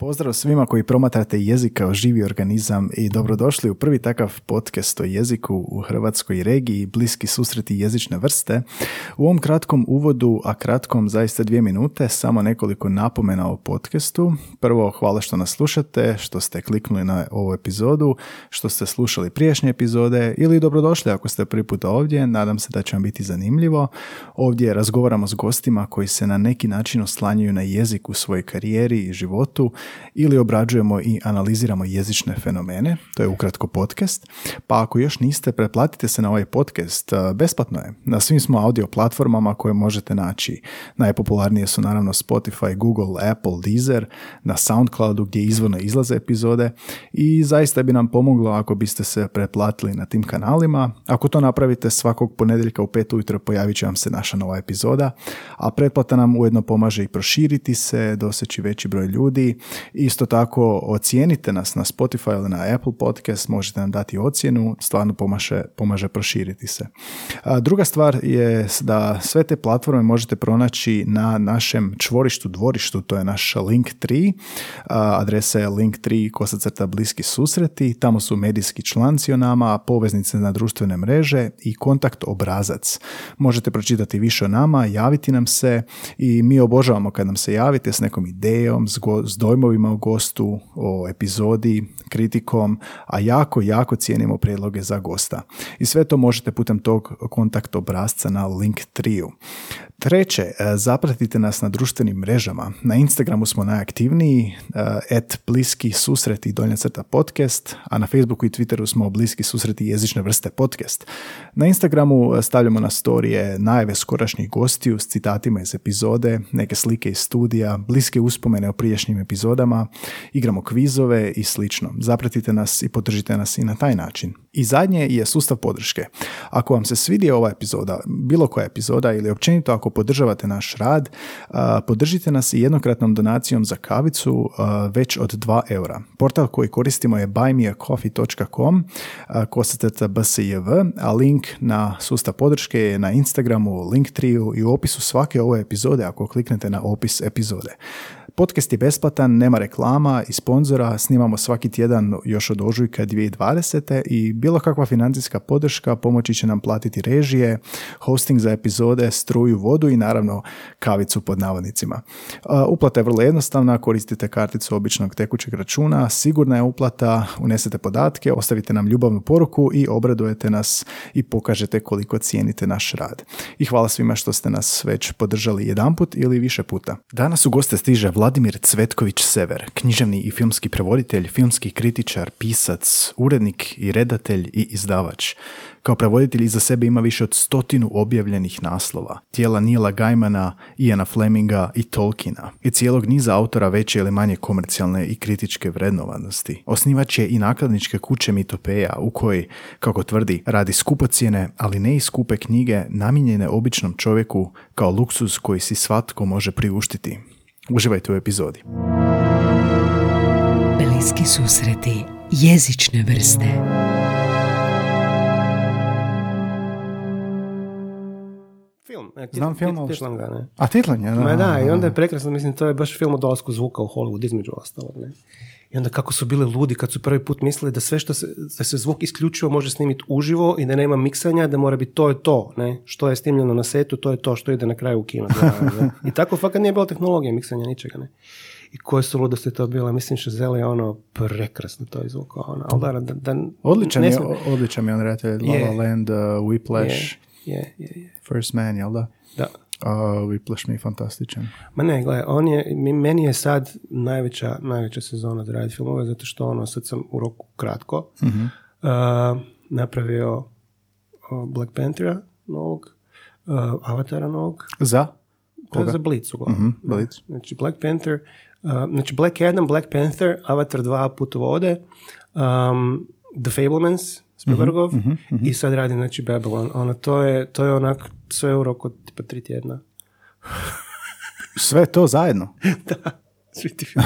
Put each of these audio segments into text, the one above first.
Pozdrav svima koji promatrate jezik kao živi organizam i dobrodošli u prvi takav podcast o jeziku u hrvatskoj regiji Bliski susreti jezične vrste. U ovom kratkom uvodu, a kratkom zaista dvije minute, samo nekoliko napomena o podcastu. Prvo, hvala što nas slušate, što ste kliknuli na ovu epizodu, što ste slušali prijašnje epizode ili dobrodošli ako ste prvi puta ovdje. Nadam se da će vam biti zanimljivo. Ovdje razgovaramo s gostima koji se na neki način oslanjaju na jezik u svojoj karijeri i životu ili obrađujemo i analiziramo jezične fenomene, to je ukratko podcast, pa ako još niste, pretplatite se na ovaj podcast, besplatno je. Na svim smo audio platformama koje možete naći. Najpopularnije su naravno Spotify, Google, Apple, Deezer, na Soundcloudu gdje izvorno izlaze epizode i zaista bi nam pomoglo ako biste se pretplatili na tim kanalima. Ako to napravite svakog ponedjeljka u pet ujutro pojavit će vam se naša nova epizoda, a pretplata nam ujedno pomaže i proširiti se, doseći veći broj ljudi Isto tako ocijenite nas na Spotify ili na Apple Podcast, možete nam dati ocjenu, stvarno pomaže, pomaže proširiti se. A druga stvar je da sve te platforme možete pronaći na našem čvorištu, dvorištu, to je naš link 3. Adresa je link 3 kosacrta bliski susreti, tamo su medijski članci o nama, poveznice na društvene mreže i kontakt obrazac. Možete pročitati više o nama, javiti nam se i mi obožavamo kad nam se javite s nekom idejom, s, go, s o gostu, o epizodi, kritikom, a jako, jako cijenimo prijedloge za gosta. I sve to možete putem tog kontakt obrazca na link 3. Treće, e, zapratite nas na društvenim mrežama. Na Instagramu smo najaktivniji, et bliski susreti donja crta podcast, a na Facebooku i Twitteru smo bliski susreti jezične vrste podcast. Na Instagramu e, stavljamo na storije najave skorašnjih gostiju s citatima iz epizode, neke slike iz studija, bliske uspomene o prijašnjim epizodama, igramo kvizove i slično. Zapratite nas i podržite nas i na taj način. I zadnje je sustav podrške. Ako vam se svidi ova epizoda, bilo koja epizoda ili općenito ako podržavate naš rad, podržite nas i jednokratnom donacijom za kavicu već od 2 eura. Portal koji koristimo je buymeacoffee.com kosacrta bsjv, a link na sustav podrške je na Instagramu, Linktree i u opisu svake ove epizode ako kliknete na opis epizode. Podcast je besplatan, nema reklama i sponzora, snimamo svaki tjedan još od ožujka 2020. i bilo kakva financijska podrška pomoći će nam platiti režije, hosting za epizode, struju, vodu i naravno kavicu pod navodnicima. Uplata je vrlo jednostavna, koristite karticu običnog tekućeg računa, sigurna je uplata, unesete podatke, ostavite nam ljubavnu poruku i obradujete nas i pokažete koliko cijenite naš rad. I hvala svima što ste nas već podržali jedanput ili više puta. Danas u goste stiže Vladimir Cvetković Sever, književni i filmski prevoditelj, filmski kritičar, pisac, urednik i redatelj i izdavač. Kao prevoditelj iza sebe ima više od stotinu objavljenih naslova, tijela Nila Gaimana, Iana Fleminga i Tolkiena i cijelog niza autora veće ili manje komercijalne i kritičke vrednovanosti. Osnivač je i nakladničke kuće Mitopeja u kojoj, kako tvrdi, radi skupocjene, ali ne i skupe knjige namijenjene običnom čovjeku kao luksuz koji si svatko može priuštiti. Uživajte u epizodi. Bliski susreti jezične vrste. Film. E, Znam film, ali titlam ga, ne? A titlan je, da. Ma da, i onda je prekrasno, mislim, to je baš film o dolasku zvuka u Hollywood, između ostalog, ne? I onda kako su bili ludi kad su prvi put mislili da sve što se, da se zvuk isključivo može snimiti uživo i da nema miksanja, da mora biti to je to, ne? Što je snimljeno na setu, to je to što ide na kraju u kino. I tako fakat nije bilo tehnologije miksanja, ničega, ne? I koje su ludosti to bile, mislim Šazel je ono prekrasno to izvukao, ono, ali da, da, da Odličan ne je, odličan je on redatelj, La La. Land, uh, Whiplash, je, je, je. First Man, jel da? Da. Uh, Whiplash mi je fantastičan. Ma ne, gledaj, on je, meni je sad najveća, najveća sezona da radi filmove, zato što ono, sad sam u roku kratko Mhm. uh, napravio Black Panthera novog, uh, Avatara novog, Za? Koga? za Blitz uglavnom. Mhm, Blitz. Znači Black Panther, uh, znači Black Adam, Black Panther, Avatar 2 put vode, um, The Fablemans, Spielbergov, Mhm, i sad radi znači Babylon. Ono, to je, to je onak sve u roku od tipa tri tjedna. Sve to zajedno? da, svi ti film.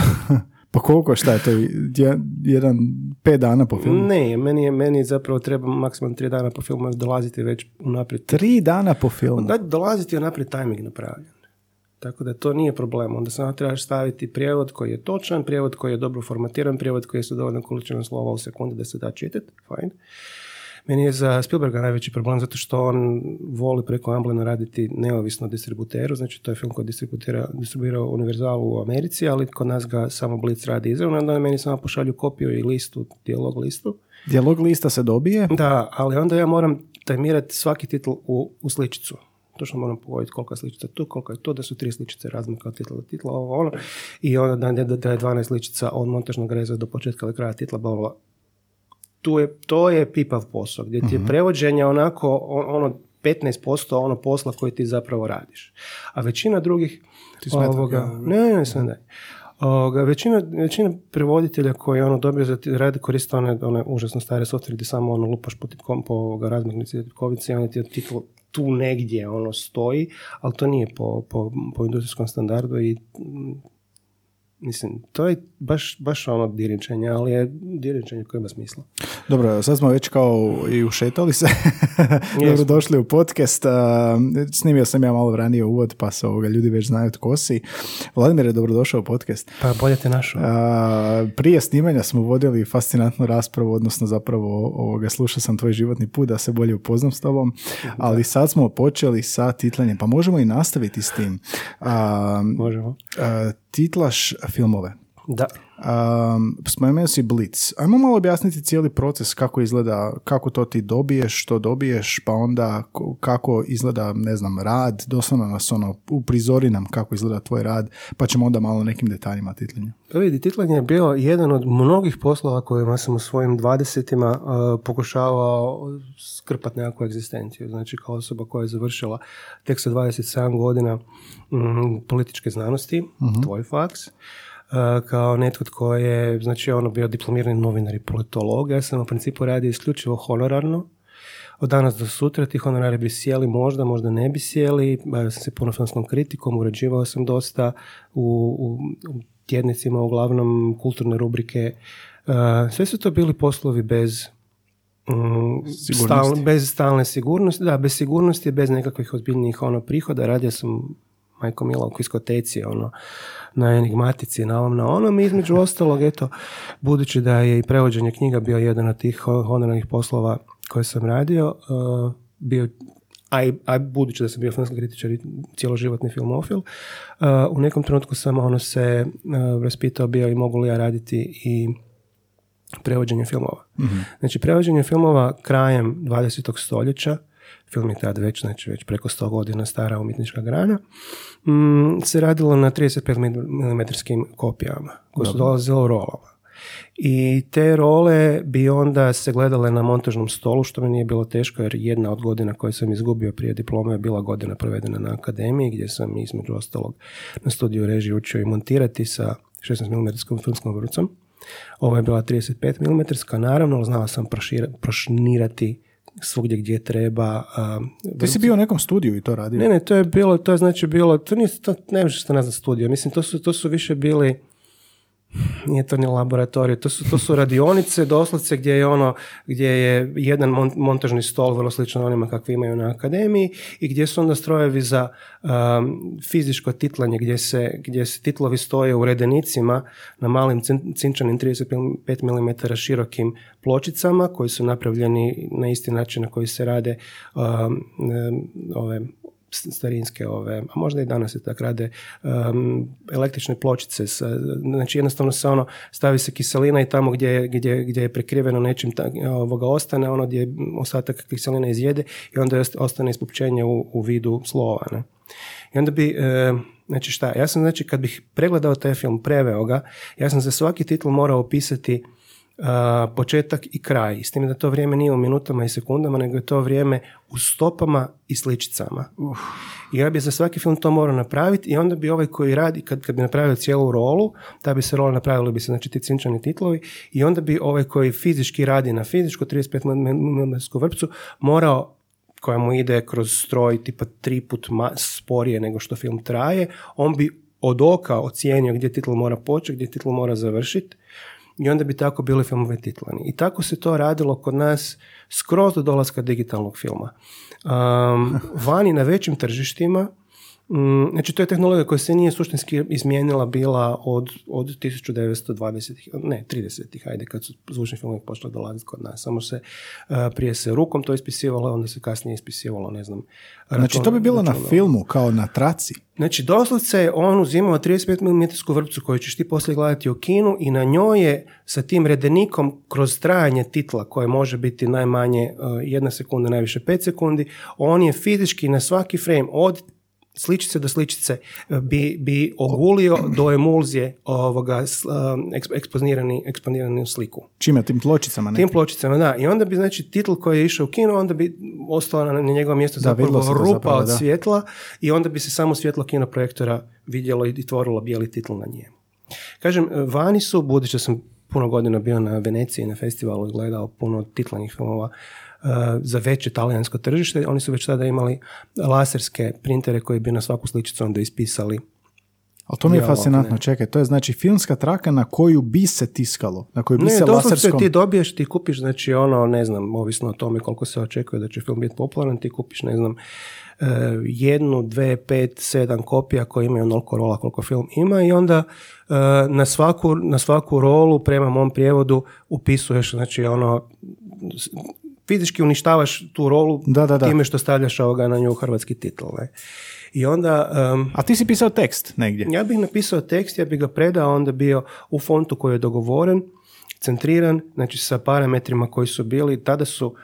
Pa koliko, šta je to? Je- Jedan, pet dana po filmu? Ne, meni je, meni zapravo treba maksimalno tri dana po filmu dolaziti već unaprijed. Tri dana po filmu? Da, dolaziti je unaprijed timing napravljen. Tako da to nije problem. Onda samo trebaš staviti prijevod koji je točan, prijevod koji je dobro formatiran, prijevod koji je sa dovoljno količinom slova u sekundi da se da čitati. Fine. Meni je za Spielberga najveći problem zato što on voli preko Amblena raditi neovisno distributeru, znači to je film koji distributira, distribuira Univerzalu u Americi, ali kod nas ga samo Blitz radi izravno, onda meni samo pošalju kopiju i listu, dijalog listu. Dijalog lista se dobije? Da, ali onda ja moram tajmirati svaki titl u, u sličicu. Točno moram pogoditi koliko je sličica tu, koliko je to, da su tri sličice razmaka od titla do titla, ovo ono. I onda da, da, da je 12 sličica od montažnog reza do početka ili kraja titla, bla, bla. Tu je, to je pipav posao, gdje ti je prevođenje onako, ono, 15% ono posla koji ti zapravo radiš. A većina drugih... Ti smeta, ovoga, ja. ne, ne, ne, da. Ovoga, većina, većina prevoditelja koji ono dobio za radi koriste one, one užasno stare softvere gdje samo ono lupaš po tipkom, po ovoga razmagnici tipkovici i onda ti je tu negdje ono stoji, ali to nije po, po, po industrijskom standardu i mislim, to je baš, baš ono dirinčenje, ali je dirinčenje koje ima smisla. Dobro, sad smo već kao i ušetali se. Dobro došli u podcast. Snimio sam ja malo ranije uvod, pa se ovoga ljudi već znaju tko si. Vladimir je dobrodošao u podcast. Pa bolje te našao. Prije snimanja smo vodili fascinantnu raspravu, odnosno zapravo ovoga, slušao sam tvoj životni put da se bolje upoznam s tobom, ali sad smo počeli sa titlanjem, pa možemo i nastaviti s tim. A, Možemo. a, titlaš filmove. Da. Um, spomenuo si Blitz. Ajmo malo objasniti cijeli proces kako izgleda, kako to ti dobiješ, što dobiješ, pa onda ko- kako izgleda, ne znam, rad, doslovno nas ono, uprizori nam kako izgleda tvoj rad, pa ćemo onda malo nekim detaljima titljenja. Pa vidi, titlanje je bio jedan od mnogih poslova kojima sam u svojim dvadesetima uh, pokušavao skrpati nekakvu egzistenciju. Znači kao osoba koja je završila tek sa 27 godina mm, političke znanosti, tvoj faks, uh, kao netko tko je znači ono bio diplomirani novinar i politolog. Ja sam u principu radio isključivo honorarno. Od danas do sutra ti honorari bi sjeli možda, možda ne bi sjeli. Bavio sam se puno filmskom kritikom, uređivao sam dosta u, u, u tjednicima, uglavnom kulturne rubrike. Uh, sve su to bili poslovi bez mm, stal- bez stalne sigurnosti, da, bez sigurnosti, bez nekakvih ozbiljnijih ono prihoda. Radio sam majko mila u kviskoteci, ono, na enigmatici, na ovom, na onom. I između ostalog, eto, budući da je i prevođenje knjiga bio jedan od tih ho- honorarnih poslova koje sam radio, uh, bio a, i, a budući da sam bio filmski kritičar i cjeloživotni filmofil, uh, u nekom trenutku sam ono se uh, raspitao bio i mogu li ja raditi i prevođenje filmova. Znači, prevođenje filmova krajem 20. stoljeća, film je tad već, znači već preko 100 godina stara umjetnička grana, mm, se radilo na 35 mm kopijama, koje su dolazile u rolama. I te role bi onda se gledale na montažnom stolu, što mi nije bilo teško, jer jedna od godina koje sam izgubio prije diplome je bila godina provedena na akademiji, gdje sam između ostalog na studiju režije učio i montirati sa 16 mm filmskom vrcom. Ovo je bila 35 mm, naravno, znao sam prošira- prošnirati svugdje gdje treba. Ti si bio u nekom studiju i to radio? ne, ne, to je bilo, to je znači bilo, to nije, to ne možeš to nazvati studio, mislim, to su, to su više bili, nije to ni laboratorij, to su, to su radionice, doslovce gdje je ono, gdje je jedan mon- montažni stol vrlo sličan onima kakvi imaju na akademiji i gdje su onda strojevi za um, fizičko titlanje gdje se, gdje se titlovi stoje u redenicima na malim cin- cinčanim 35 mm širokim pločicama koji su napravljeni na isti način na koji se rade um, um, ove starinske ove, a možda i danas se tak rade um, električne pločice, sa, znači jednostavno se ono stavi se kiselina i tamo gdje, je- gdje, gdje je prekriveno nečim ta, ovoga ostane, ono gdje ostatak kiseline izjede i onda ost- ostane ispupčenje u, u vidu slova. Ne? I onda bi, e, znači šta, ja sam znači kad bih pregledao taj film, preveo ga, ja sam za svaki titl morao opisati početak i kraj. S tim da to vrijeme nije u minutama i sekundama, nego je to vrijeme u stopama i sličicama. I ja bi za svaki film to morao napraviti i onda bi ovaj koji radi, kad, kad bi napravio cijelu rolu, ta bi se rola napravila bi se znači ti cinčani titlovi i onda bi ovaj koji fizički radi na fizičku 35 mm vrpcu morao koja mu ide kroz stroj tipa tri put ma- sporije nego što film traje, on bi od oka ocijenio gdje titl mora početi, gdje titl mora završiti i onda bi tako bili filmovi titlani. I tako se to radilo kod nas skroz do dolaska digitalnog filma. Um, vani na većim tržištima Znači, to je tehnologija koja se nije suštinski izmijenila bila od, od 1920-ih, ne, 30-ih, ajde, kad su zvučni filmovi počeli dolaziti kod nas. Samo se, uh, prije se rukom to ispisivalo, onda se kasnije ispisivalo, ne znam. Znači to bi bilo na računom. filmu, kao na traci. Znači, doslovce je on uzimao 35 mm vrpcu koju ćeš ti poslije gledati u kinu i na njoj je sa tim redenikom kroz trajanje titla koje može biti najmanje uh, jedna sekunda, najviše pet sekundi, on je fizički na svaki frame od sličice do sličice uh, bi, bi ogulio do emulzije ovoga eks- eksponirani, eksponiranu sliku. Čime, tim pločicama Tim nekim? pločicama, da. I onda bi, znači, titl koji je išao u kino, onda bi ostala na, njegovom mjestu Da, zapravo rupa zapravo, od da. svjetla i onda bi se samo svjetlo kinoprojektora vidjelo i tvorilo bijeli titl na njemu. Kažem, vani su, budući da sam puno godina bio na Veneciji, na festivalu i gledao puno titlanih filmova uh, za veće talijansko tržište, oni su već tada imali laserske printere koji bi na svaku sličicu onda ispisali Ali to mi je fascinantno, ne. čekaj, to je znači filmska traka na koju bi se tiskalo, na koju bi Ne, se laserskom... ti dobiješ, ti kupiš, znači ono, ne znam, ovisno o tome koliko se očekuje da će film biti popularan, ti kupiš, ne znam, e, jednu, dve, pet, sedam kopija koje imaju onoliko rola koliko film ima i onda e, na, svaku, na svaku rolu prema mom prijevodu upisuješ, znači ono, fizički uništavaš tu rolu Da, da, da. time što stavljaš ovoga na nju hrvatski titl. Ne? I onda... em, A ti si pisao tekst negdje. ja bih napisao tekst, ja bih ga predao, onda bio u fontu koji je dogovoren, centriran, znači sa parametrima koji su bili, tada su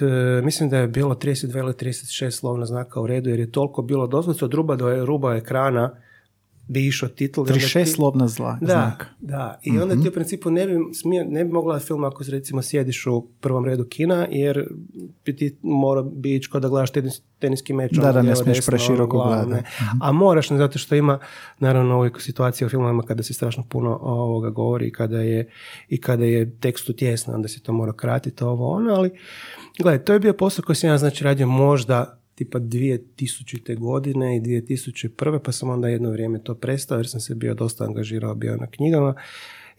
e, mislim da je bilo 32 ili 36 slovna znaka u redu, jer je toliko bilo doslovce od ruba do ruba ekrana bi išao titl. onda 36 ti- slovna zla, da, znaka. da. I onda ti u principu ne bi, smije, ne bi mogla film ako recimo sjediš u prvom redu kina, jer bi ti mora bi ići kao da gledaš tenis, teniski meč. Da, ono, da, ne lijevo, smiješ preširoko gledati. ne. A moraš, ne, zato što ima, naravno, uvijek situacija u filmovima kada se strašno puno ovoga govori i kada je, i kada je tekstu tjesno, onda se to mora kratiti ovo ono, ali gledaj, to je bio posao koji sam ja znači radio možda tipa 2000. godine i 2001. pa sam onda jedno vrijeme to prestao jer sam se bio dosta angažirao bio na knjigama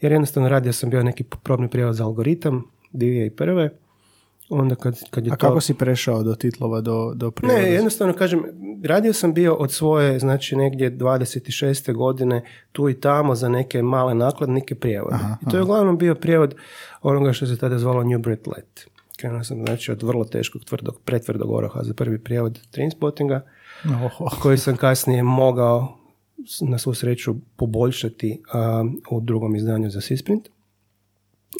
jer jednostavno radio sam bio neki probni prijevod za algoritam 2001. Onda kad, kad je A to... kako si prešao do titlova, do, do prijevoda? Ne, jednostavno kažem, radio sam bio od svoje, znači negdje 26. godine tu i tamo za neke male nakladnike prijevode. Aha, I to je uglavnom bio prijevod onoga što se tada zvalo New Brit Let. Krenuo sam znači od vrlo teškog, tvrdog, pretvrdog oroha za prvi prijevod Trainspottinga, Oho. koji sam kasnije mogao na svu sreću poboljšati a, u drugom izdanju za Sisprint.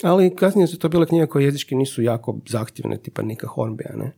Ali kasnije su to bile knjige koje jezički nisu jako zahtjevne, tipa Nika Hornbija, ne?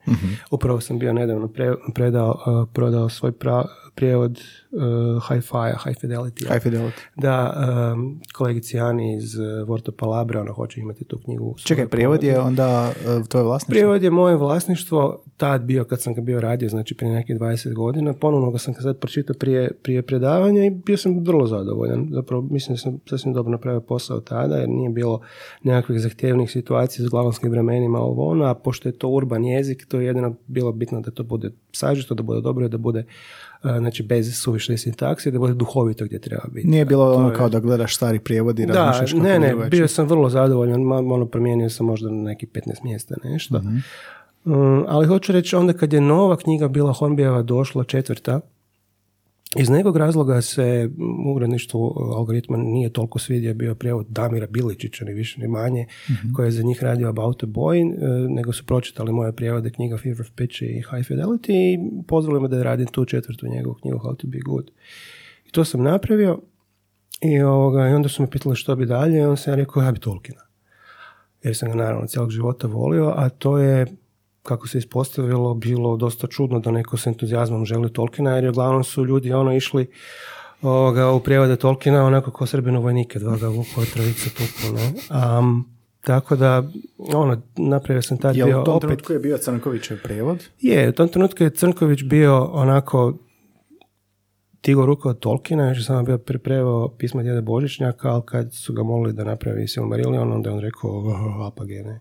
Upravo sam bio nedavno pre- predao, a, prodao svoj pra- prijevod uh, Hi-Fi, High Fidelity. High Fidelity. Da, um, kolegici Ani iz Vorto Palabre, ona hoće imati tu knjigu. Čekaj, prijevod je onda uh, tvoje vlasništvo? Prijevod je moje vlasništvo, tad bio kad sam ga bio radio, znači prije nekih 20 godina. Ponovno ga sam ga sad pročitao prije, prije predavanja i bio sam vrlo zadovoljan. Zapravo mislim da sam sasvim dobro napravio posao tada jer nije bilo nekakvih zahtjevnih situacija s glavonskim vremenima ovo ono, a pošto je to urban jezik, to je jedino bilo bitno da to bude sažeto, da bude dobro i da bude znači bez suvišne sintakse, da bude duhovito gdje treba biti. Nije bilo To ono je- kao da gledaš stari prijevod i da, ne, ne, bio sam vrlo zadovoljan, ono promijenio sam možda na neki 15 mjesta nešto. Mhm. Um, ali hoću reći, onda kad je nova knjiga bila Hornbijeva došla, četvrta, iz nekog razloga se u uredništvu algoritma nije toliko svidio bio prijevod Damira Biličića, ni više ni manje, Mhm. koji je za njih radio About a Boy, e, nego su pročitali moje prijevode knjiga Fear of Pitch i High Fidelity i pozvali me da radim tu četvrtu njegovu knjigu How to be good. I to sam napravio i, ovoga, i onda su me pitali što bi dalje i onda sam ja rekao ja bi Tolkiena. Jer sam ga naravno cijelog života volio, a to je kako se ispostavilo, bilo dosta čudno da neko s entuzijazmom želi Tolkiena, jer uglavnom su ljudi ono išli ovoga, u prijevode Tolkiena onako kao srbino vojnike, dva ga vuko, trojica tuku, ne? Am, tako da, ono, napravio sam tad Jel bio u tom opet... trenutku je bio Crnkovićev prijevod? Je, u tom trenutku je Crnković bio onako tigo ruka od Tolkiena, još je samo bio priprevao pisma djede Božićnjaka, ali kad su ga molili da napravi Silmarillion, onda je on rekao "Oh, apage, ne.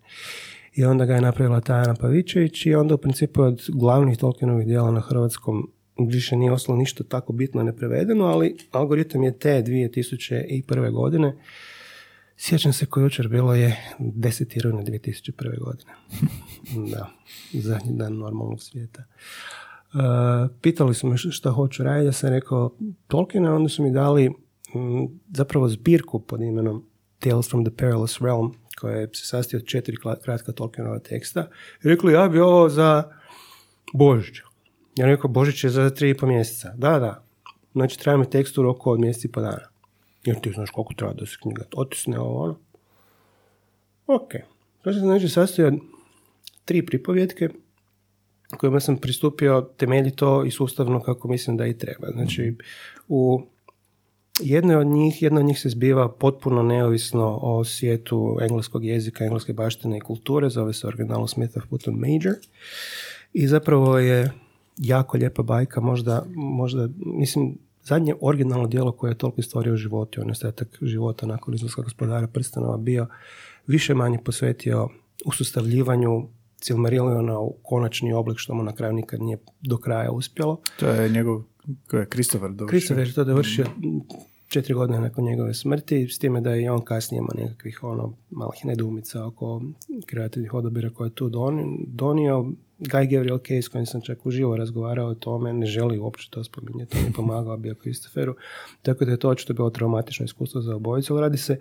I onda ga je napravila Tajana Pavićević i onda u principu od glavnih Tolkienovih dijela na hrvatskom više nije ostalo ništa tako bitno neprevedeno, ali algoritam je te 2001. godine. Sjećam se koji jučer bilo je 10. rujna 2001. godine. da, zadnji dan normalnog svijeta. pitali su me šta hoću raditi, ja sam rekao Tolkiena, onda su mi dali zapravo zbirku pod imenom Tales from the Perilous Realm, koja se sastoji od četiri kratka Tolkienova teksta. Rekli, ja bi ovo za Božić. Ja rekao, Božić je za tri i po mjeseca. Da, da. Znači, treba mi tekst u roku od mjeseci i po dana. Jer ti znaš koliko treba da se knjiga otisne ovo ono. Ok. To se znači sastoji od tri pripovjetke kojima sam pristupio temeljito i sustavno kako mislim da i treba. Znači, u jednoj od njih, jedna od njih se zbiva potpuno neovisno o svijetu engleskog jezika, engleske baštine i kulture, zove se originalno Smith of Putton Major. I zapravo je jako lijepa bajka, možda, možda mislim, zadnje originalno djelo koje je toliko stvorio u životu, on ostatak života nakon izlaska gospodara prstenova bio više manje posvetio usustavljivanju Silmarilliona u konačni oblik što mu na kraju nikad nije do kraja uspjelo. To je njegov, ko je Christopher dovršio. Christopher je to dovršio četiri godine nakon njegove smrti, s time da je i on kasnije imao nekakvih ono, malih nedumica oko kreativnih odabira koje je tu donio. Guy Gabriel Case, s kojim sam čak uživo razgovarao o tome, ne želi uopće to spominjati, on je pomagao bio Christopheru, tako da je to očito bilo traumatično iskustvo za obojicu, ali radi se,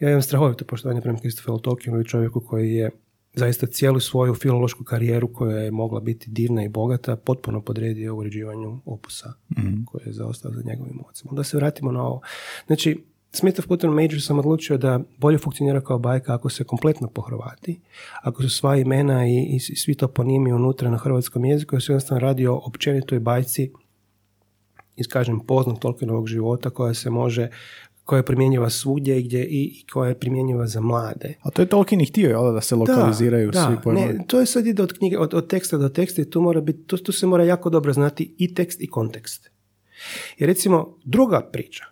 ja imam strahovito poštovanje prema Christopheru Tolkienu i čovjeku koji je zaista cijelu svoju filološku karijeru koja je mogla biti divna i bogata potpuno podredio u uređivanju opusa mm koji je zaostao za njegovim ocem. Da se vratimo na ovo. Znači, Smith of Putton Major sam odlučio da bolje funkcionira kao bajka ako se kompletno pohrvati, ako su sva imena i, i svi toponimi unutra na hrvatskom jeziku, ja se jednostavno radi o općenitoj bajci iz, kažem, poznat Tolkienovog života koja se može koja je primjenjiva svugdje gdje i, i koja je primjenjiva za mlade. A to je Tolkien i htio, jel, da se lokaliziraju da, svi pojmovi? Ne, to je sad ide od, knjige, od, od teksta do teksta i tu, mora biti, tu, tu se mora jako dobro znati i tekst i kontekst. I recimo, druga priča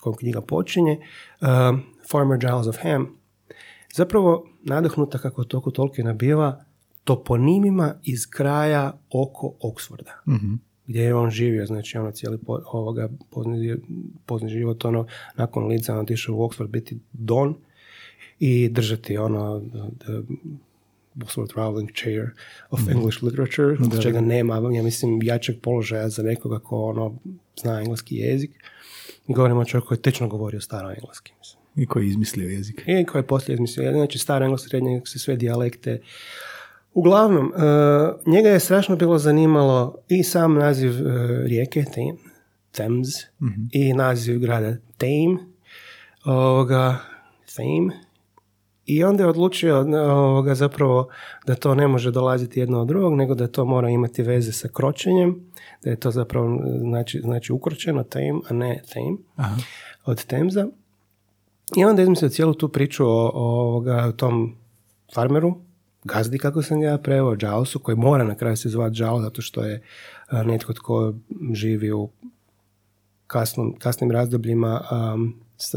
kojom knjiga počinje, uh, Farmer Giles of Ham, zapravo nadahnuta kako to kod Tolkiena biva toponimima iz kraja oko Oxforda. mm gdje je on živio, znači ono cijeli po, ovoga pozni, pozni život, ono, nakon Lidza on otišao u Oxford biti don i držati ono the Oxford Traveling Chair of mm. English Literature, da, čega nema, ja mislim, jačeg položaja za nekoga ko ono, zna engleski jezik. I govorimo o čovjeku koji je tečno govorio staro engleski. Mislim. I koji je izmislio jezik. I koji je poslije izmislio. Znači, staro engleski, srednje se sve dijalekte Uglavnom, uh, njega je strašno bilo zanimalo i sam naziv uh, rijeke, Thames, mm i naziv grada Tame, ovoga, Thame, i onda je odlučio ovoga, zapravo da to ne može dolaziti jedno od drugog, nego da to mora imati veze sa kročenjem, da je to zapravo znači, znači ukročeno Tame, a ne Thame, Aha. od Temza. I onda je izmislio cijelu tu priču o, o, o tom farmeru, gazdi, kako sam ja preveo, koji mora na kraju se zvati Jaws, zato što je netko tko živi u kasnom, kasnim razdobljima um,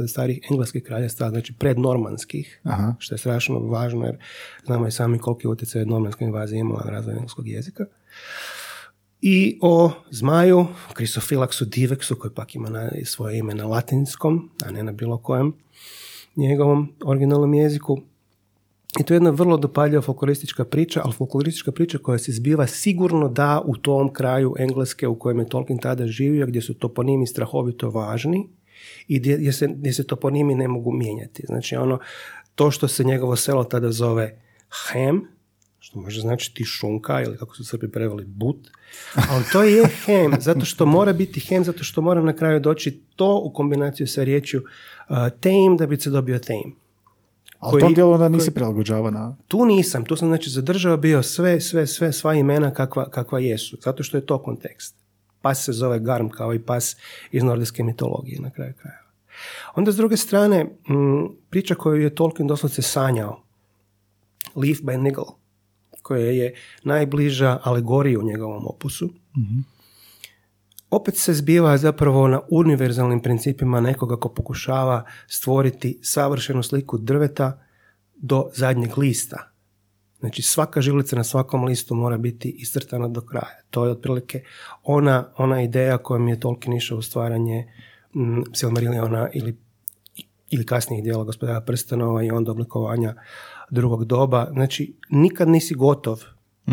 starih engleskih kraljevstva, znači prednormanskih, Aha. što je strašno važno jer znamo i sami koliki utjecaj normanska invazija imala na razvoj engleskog jezika. I o zmaju, Krisofilaksu diveksu, koji pak ima na, svoje ime na latinskom, a ne na bilo kojem njegovom originalnom jeziku. I to je jedna vrlo dopaljiva folkloristička priča, ali folkloristička priča koja se zbiva sigurno da u tom kraju Engleske u kojem je Tolkien tada živio, gdje su toponimi strahovito važni i gdje, se, gdje se toponimi ne mogu mijenjati. Znači ono, to što se njegovo selo tada zove Hem, što može značiti šunka ili kako su Srbi preveli but, ali to je hem, zato što mora biti hem, zato što mora na kraju doći to u kombinaciju sa riječju uh, tame da bi se dobio tame. Ali to djelo onda nisi prilagođava na... Tu nisam, tu sam znači zadržao bio sve, sve, sve, sva imena kakva, kakva jesu, zato što je to kontekst. Pas se zove Garm kao i pas iz nordijske mitologije na kraju krajeva. Onda s druge strane, priča koju je Tolkien doslovce sanjao, Leaf by Niggle, koja je najbliža alegoriji u njegovom opusu, mm opet se zbiva zapravo na univerzalnim principima nekoga ko pokušava stvoriti savršenu sliku drveta do zadnjeg lista. Znači svaka žilica na svakom listu mora biti iscrtana do kraja. To je otprilike ona, ona ideja kojom je Tolkien išao u stvaranje mm, Silmarilliona ili, ili kasnijih dijela gospodara prstenova i onda oblikovanja drugog doba. Znači nikad nisi gotov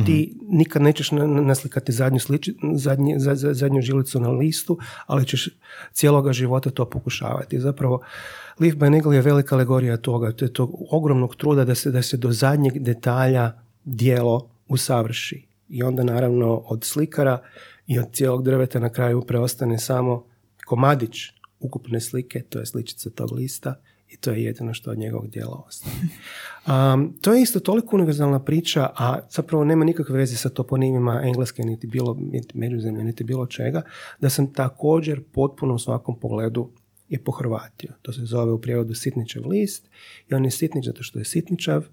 Ti nikad nećeš na- na- naslikati zadnju, sliči, zadnji, za- za- zadnju žilicu na listu, ali ćeš cijeloga života to pokušavati. Zapravo, Leaf by Nigel je velika alegorija toga, to je tog ogromnog truda da se, da se do zadnjeg detalja dijelo usavrši. I onda naravno od slikara i od cijelog drveta na kraju preostane samo komadić ukupne slike, to je sličica tog lista i to je jedino što od njegovog dijela ostane. Um, to je isto toliko univerzalna priča, a zapravo nema nikakve veze sa toponimima engleske, niti bilo niti međuzemlje, niti bilo čega, da sam također potpuno u svakom pogledu je pohrvatio. To se zove u prijevodu sitničav list i on je sitnič zato što je sitničav,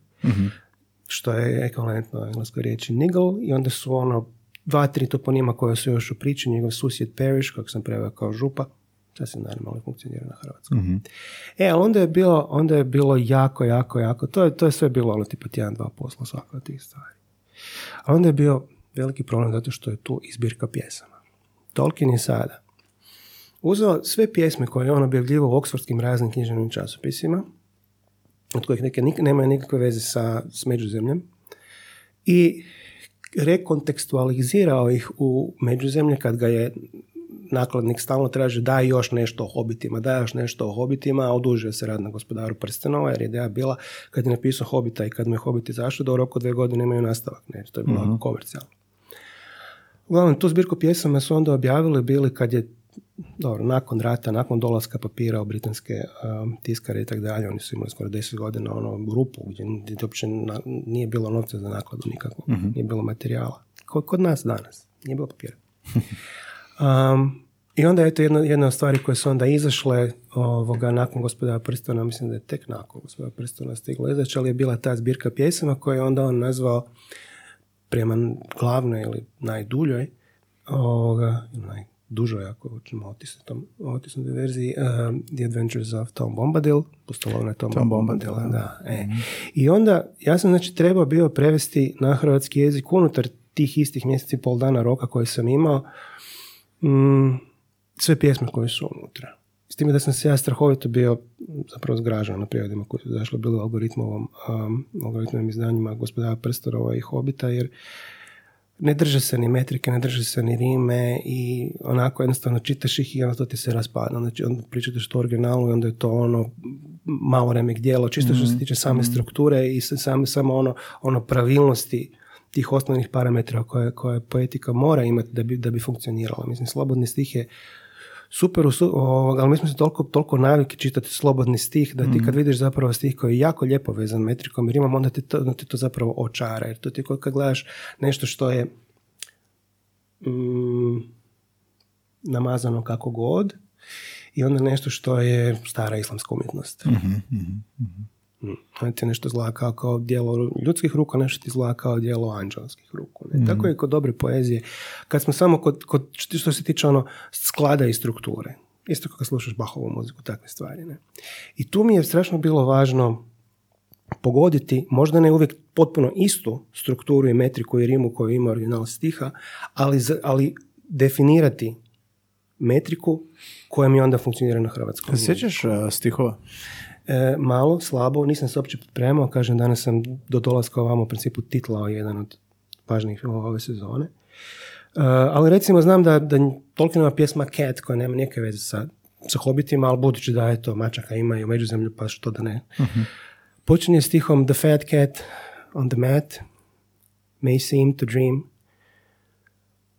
što je ekvivalentno engleskoj riječi niggle i onda su ono dva, tri toponima koje su još u priči, njegov susjed Parish, kako sam preveo kao župa, sasvim naravno funkcionira na hrvatskom. E, ali onda je bilo, onda je bilo jako, jako, jako, to je, to je sve bilo ono tipa tjedan, dva posla svaka od tih stvari. A onda je bio veliki problem zato što je tu izbirka pjesama. Tolkien je sada uzeo sve pjesme koje je on objavljivao u oksfordskim raznim književnim časopisima, od kojih neke nik- nemaju nikakve veze sa, s međuzemljem, i rekontekstualizirao ih u međuzemlje kad ga je nakladnik stalno traži daj još nešto o hobitima, daj još nešto o hobitima, a odužio se rad na gospodaru prstenova, jer je ideja bila kad je napisao hobita i kad mu je hobit izašao, da u roku dve godine imaju nastavak, ne, to je bilo mm komercijalno. Uglavnom, tu zbirku pjesama su onda objavili bili kad je dobro, nakon rata, nakon dolaska papira u britanske um, tiskare i tako dalje, oni su imali skoro 10 godina ono rupu gdje, gdje uopće na- nije bilo novca za nakladu nikakvog, nije bilo materijala. Kod, kod nas danas, nije bilo papira. Um, I onda je to jedna, jedna od stvari koje su onda izašle ovoga, nakon gospodara prstona, mislim da je tek nakon gospodara prstona stigla izaći, ali je bila ta zbirka pjesama koju je onda on nazvao prema glavnoj ili najduljoj, ovoga, najdužoj ako hoćemo otisnuti verziji, um, The Adventures of Tom Bombadil, pustolovne Tom, Tom Bombadila, Bombadil, da. E. I onda, ja sam znači trebao bio prevesti na hrvatski jezik unutar tih istih mjeseci pol dana roka koji sam imao, mm, sve pjesme koje su unutra. S time da sam se ja strahovito bio zapravo zgražan na prijevodima koji su zašli bili u algoritmovom, um, algoritmovim izdanjima gospodara Prstorova i Hobita, jer ne drže se ni metrike, ne drže se ni rime i onako jednostavno čitaš ih i onda to ti se raspada. Znači onda pričate što originalu i onda je to ono malo remek dijelo, čisto što se tiče same strukture i sa- same, samo ono, ono pravilnosti tih osnovnih parametra koje, koje poetika mora imati da bi, da bi funkcionirala. Mislim, slobodni stih je super, ovoga, ali mi smo se toliko, toliko naviki čitati slobodni stih, da ti kad vidiš zapravo stih koji je jako lijepo vezan metrikom i rimom, onda ti to, ti to zapravo očara. Jer to ti kad gledaš nešto što je mm, namazano kako god i onda nešto što je stara islamska umjetnost. Mm. Onda ti nešto izgleda kao, kao dijelo ljudskih ruka, nešto ti izgleda kao dijelo anđelskih ruku. Ne? Tako je kod dobre poezije. Kad smo samo kod, kod što- se tiče ono sklada i strukture. Isto kako slušaš Bahovu muziku, takve stvari. Ne? I tu mi je strašno bilo važno pogoditi, možda ne uvijek potpuno istu strukturu i metriku i rimu koju ima original stiha, ali, ali definirati metriku koja mi onda funkcionira na hrvatskom. Sjećaš uh, stihova? E, malo, slabo, nisam se uopće pripremao, kažem danas sam do dolaska ovamo u principu titlao jedan od važnijih filmova ove sezone. E, ali recimo znam da, da Tolkienova pjesma Cat, koja nema nikakve veze sa, sa hobitima, ali budući da je to mačaka ima i u međuzemlju, pa što da ne. Počinje stihom The fat cat on the mat may seem to dream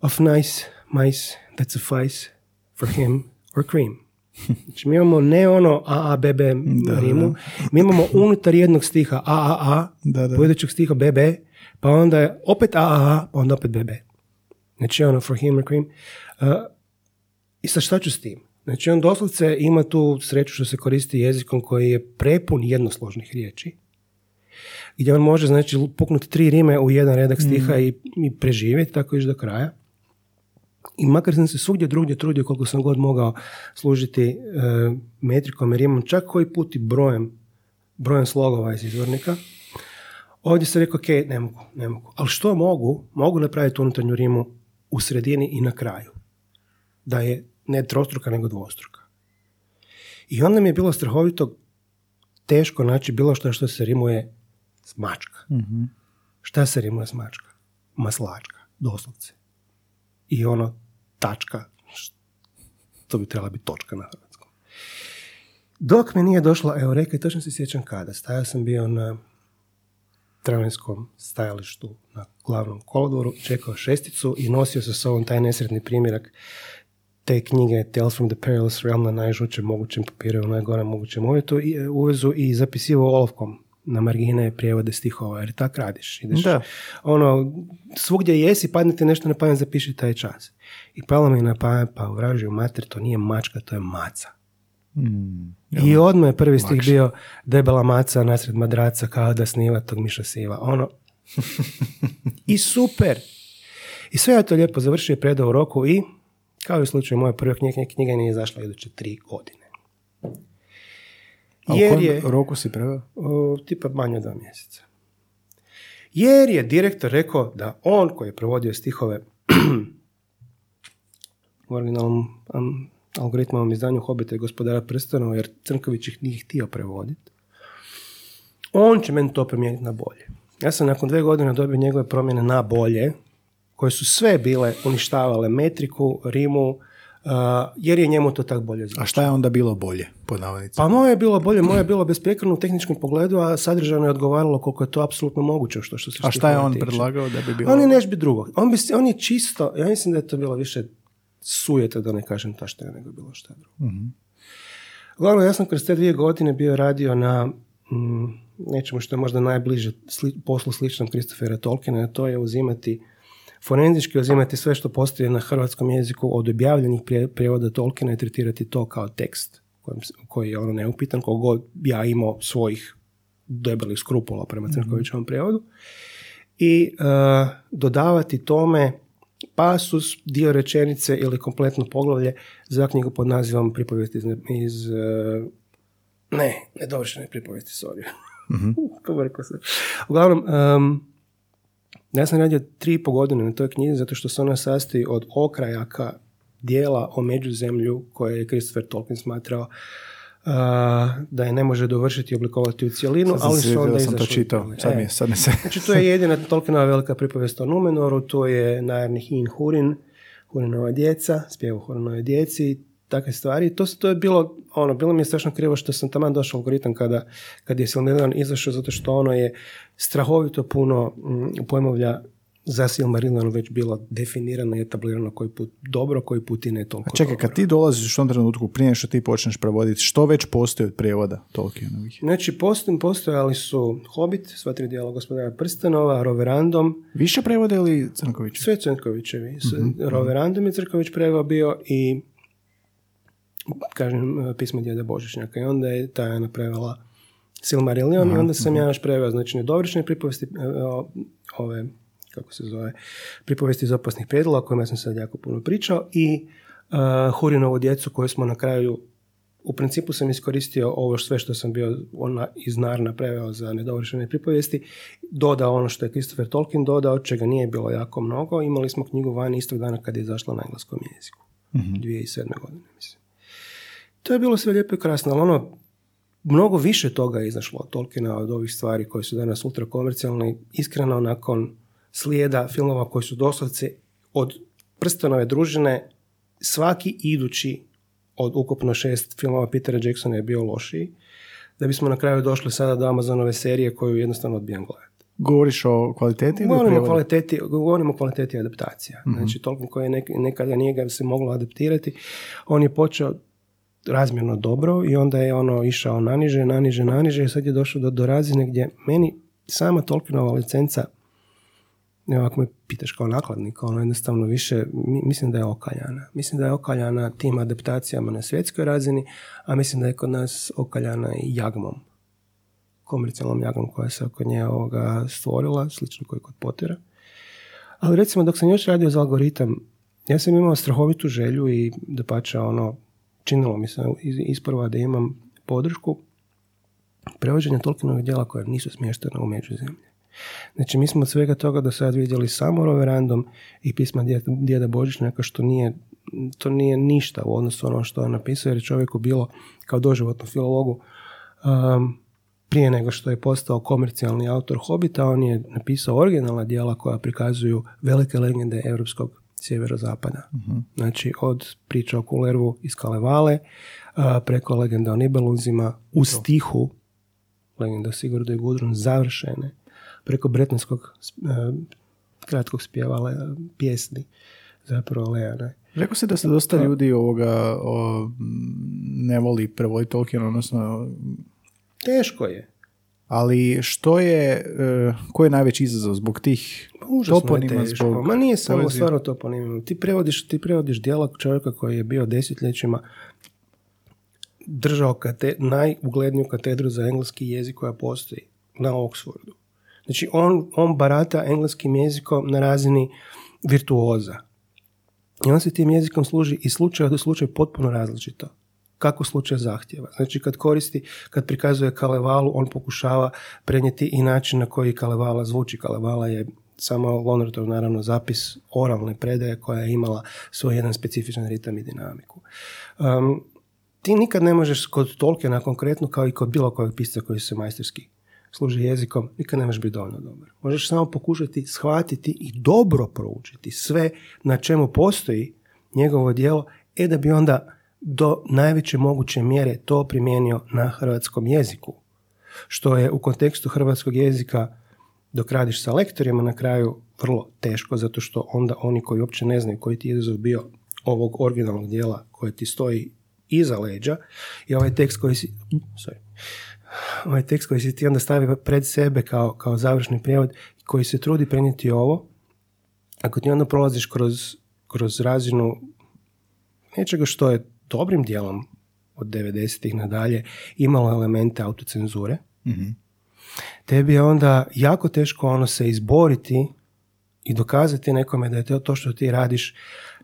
of nice mice that suffice for him or cream. Znači mi imamo ne ono A, A, B, B rimu, mi imamo unutar jednog stiha A, A, A, Da, da. po idućeg stiha B, B, pa onda je opet A, A, A, pa onda opet B, B. Znači ono for him or cream. Uh, I sad šta ću s tim? Znači on doslovce ima tu sreću što se koristi jezikom koji je prepun jednosložnih riječi, gdje on može znači puknuti tri rime u jedan redak stiha i, i preživjeti, tako ići do kraja. I makar sam se svugdje drugdje trudio koliko sam god mogao služiti e, metrikom i rimom, čak koji put i brojem, brojem slogova iz izvornika, ovdje sam rekao, ok, ne mogu, ne mogu. Ali što mogu? Mogu napraviti unutarnju rimu u sredini i na kraju. Da je ne trostruka, nego dvostruka. I onda mi je bilo strahovito teško naći bilo što što se rimuje s mačka. Šta se rimuje s mačka? maslačka, doslovce. I ono, tačka, to bi trebala biti točka na hrvatskom. Dok mi nije došla Eureka i točno se sjećam kada. Stajao sam bio na tramvajskom stajalištu na glavnom kolodvoru, čekao šesticu i nosio sa sobom taj nesretni primjerak te knjige Tales from the Perilous Realm na najžućem mogućem papiru, u najgorem mogućem uvjetu i e, uvezu i zapisivao olovkom na margine prijevode stihova, jer tak radiš. Ideš, Da. Ono, svugdje jesi, padne ti nešto na pamet, zapiši taj čas. I palo mi na pamet, pa vraži u mater, to nije mačka, to je maca. Mm. I odmah je prvi stih bio debela maca nasred madraca kao da sniva tog miša siva. Ono, i super. I sve ja to lijepo završio i predao u roku i, kao i u slučaju moje prve knjige, knjiga nije izašla iduće tri godine. Jer je, roku si preveo? tipa manje od dva mjeseca. Jer je direktor rekao da on koji je provodio stihove u originalnom um, algoritmovom izdanju Hobita i gospodara prstenova, jer Crnković ih nije htio prevoditi, on će meni to promijeniti na bolje. Ja sam nakon dve godine dobio njegove promjene na bolje, koje su sve bile uništavale metriku, rimu, uh, jer je njemu to tak bolje zvučalo. A šta je onda bilo bolje, navodnicima? Pa moje je bilo bolje, moje je bilo besprijekorno u tehničkom pogledu, a sadržajno je odgovaralo koliko je to apsolutno moguće što, što se A šta je on tiče. predlagao da bi bilo... On je nešto bi drugo. On, bi, on je čisto, ja mislim da je to bilo više sujeta, da ne kažem tašta nego bilo šta drugo. Mhm. Uglavnom, ja sam kroz te dvije godine bio radio na mm, nečemu što je možda najbliže sli, poslu sličnom Christophera Tolkiena, a to je uzimati forenzički uzimati sve što postoji na hrvatskom jeziku od objavljenih prije- prijevoda Tolkiena i tretirati to kao tekst koji je ono neupitan, koliko god ja imao svojih debelih skrupula prema Crnkovićevom prijevodu i uh, dodavati tome pasus, dio rečenice ili kompletno poglavlje za knjigu pod nazivom pripovijesti iz, iz uh, ne, nedovršene pripovijesti, sorry. Se. Uglavnom, um, ja sam radio tri i po godine na toj knjizi zato što se ona sastoji od okrajaka dijela o međuzemlju koje je Christopher Tolkien smatrao uh, da je ne može dovršiti i oblikovati u cjelinu, Sad ali se su onda da sam to izašli- čitao. Sad mi, E, sad mi se... Znači, to je jedina Tolkienova velika pripovijest o Numenoru, to je najerni Hin Hurin, Hurinova djeca, spjev o Hurinove djeci, takve stvari. To, to je bilo, ono, bilo mi je strašno krivo što sam taman došao algoritam kada, kad je Silmarillion izašao, zato što ono je strahovito puno mm, pojmovlja za Silmarillion već bilo definirano i etablirano koji put dobro, koji put i ne toliko A čekaj, dobro. kad ti dolaziš u tom trenutku, prije što ti počneš prevoditi, što već postoji od prijevoda Tolkienovih? Znači, postoji, postojali su Hobbit, sva tri dijela gospodara prstenova, Roverandom, Više prevoda ili Crnković? Sve Crnkovićevi. Mhm, Roverandom je Crnković preveo bio i kažem, pismo djeda Božićnjaka. I onda je Tajana prevela Silmarillion i onda sam ja još preveo, znači, nedovršene pripovesti, e, ove, kako se zove, pripovesti iz opasnih prijedloga, o kojima sam sad jako puno pričao, i uh, Hurinovu djecu koju smo na kraju u principu sam iskoristio ovo sve što sam bio ona iz Narna preveo za nedovršene pripovijesti, dodao ono što je Christopher Tolkien dodao, čega nije bilo jako mnogo. Imali smo knjigu vani istog dana kad je izašla na engleskom jeziku. 2007. godine, mislim. To je bilo sve lijepo i krasno, ali ono, mnogo više toga je izašlo od Tolkiena od ovih stvari koje su danas ultra komercijalne. Iskreno, nakon slijeda filmova koji su doslovce od prstenove družine, svaki idući od ukupno šest filmova Petera Jacksona je bio lošiji, da bismo na kraju došli sada do Amazonove serije koju jednostavno odbijam gledati. Govoriš o kvaliteti ili o Govorimo o kvaliteti, govorimo o kvaliteti adaptacija. Znači, Tolkien koji je nek- nekada nije ga se moglo adaptirati, on je počeo razmjerno dobro i onda je ono išao naniže, naniže, naniže i sad je došao do, do razine gdje meni sama Tolkienova licenca evo ako me pitaš kao nakladnika, ono jednostavno više, mi- mislim da je okaljana. Mislim da je okaljana tim adaptacijama na svjetskoj razini, a mislim da je kod nas okaljana i jagmom. Komercijalnom jagmom koja se oko nje ovoga stvorila, slično koji kod Pottera. Ali recimo dok sam još radio za algoritam, ja sam imao strahovitu želju i da pača ono, činilo mi se isprva da imam podršku prevođenja Tolkienovih djela koja nisu smještena u međuzemlje. Znači, mi smo od svega toga do sad vidjeli samo Roverandom i pisma djeda, Božićnjaka, što nije, to nije ništa u odnosu ono što je napisao, jer je čovjeku bilo kao doživotnom filologu um, prije nego što je postao komercijalni autor Hobita, on je napisao originalna dijela koja prikazuju velike legende europskog sjeverozapada. Znači, od priča o Kulervu iz Kalevale, a, preko legenda o Nibelunzima, u stihu, legenda o Sigurdu i Gudrun, završene, preko bretonskog a, kratkog spjevala pjesni, zapravo Leana. Rekao si da se dosta ljudi ovoga o, ne voli prevoditi Tolkien, odnosno Teško je. Ali što je, e, koji je najveći izazov zbog tih Užasno toponima, je zbog Ma nije samo poezije? stvarno toponimima. Ti prevodiš, ti prevodiš dijela čovjeka koji je bio desetljećima držao kate, najugledniju katedru za engleski jezik koja postoji na Oxfordu. Znači on, on barata engleskim jezikom na razini virtuoza. I on se tim jezikom služi i slučaj do slučaja potpuno različito. Kako slučaj zahtjeva. Znači kad koristi, kad prikazuje Kalevalu, on pokušava prenijeti i način na koji Kalevala zvuči. Kalevala je samo Lonertov naravno zapis oralne predaje koja je imala svoj jedan specifičan ritam i dinamiku. Um, ti nikad ne možeš kod Tolkiena konkretno kao i kod bilo kojeg pisca koji se majstorski služi jezikom, nikad ne možeš biti dovoljno dobar. Možeš samo pokušati shvatiti i dobro proučiti sve na čemu postoji njegovo djelo, e da bi onda do najveće moguće mjere to primijenio na hrvatskom jeziku. Što je u kontekstu hrvatskog jezika dok radiš sa lektorima na kraju vrlo teško, zato što onda oni koji uopće ne znaju koji ti je izazov bio ovog originalnog dijela koje ti stoji iza leđa i ovaj tekst koji si sorry, ovaj tekst koji si ti onda stavi pred sebe kao, kao završni prijevod koji se trudi prenijeti ovo, ako ti onda prolaziš kroz, kroz razinu nečega što je dobrim dijelom od 90-ih nadalje imalo elemente autocenzure, tebi je onda jako teško ono se izboriti i dokazati nekome da je to, to što ti radiš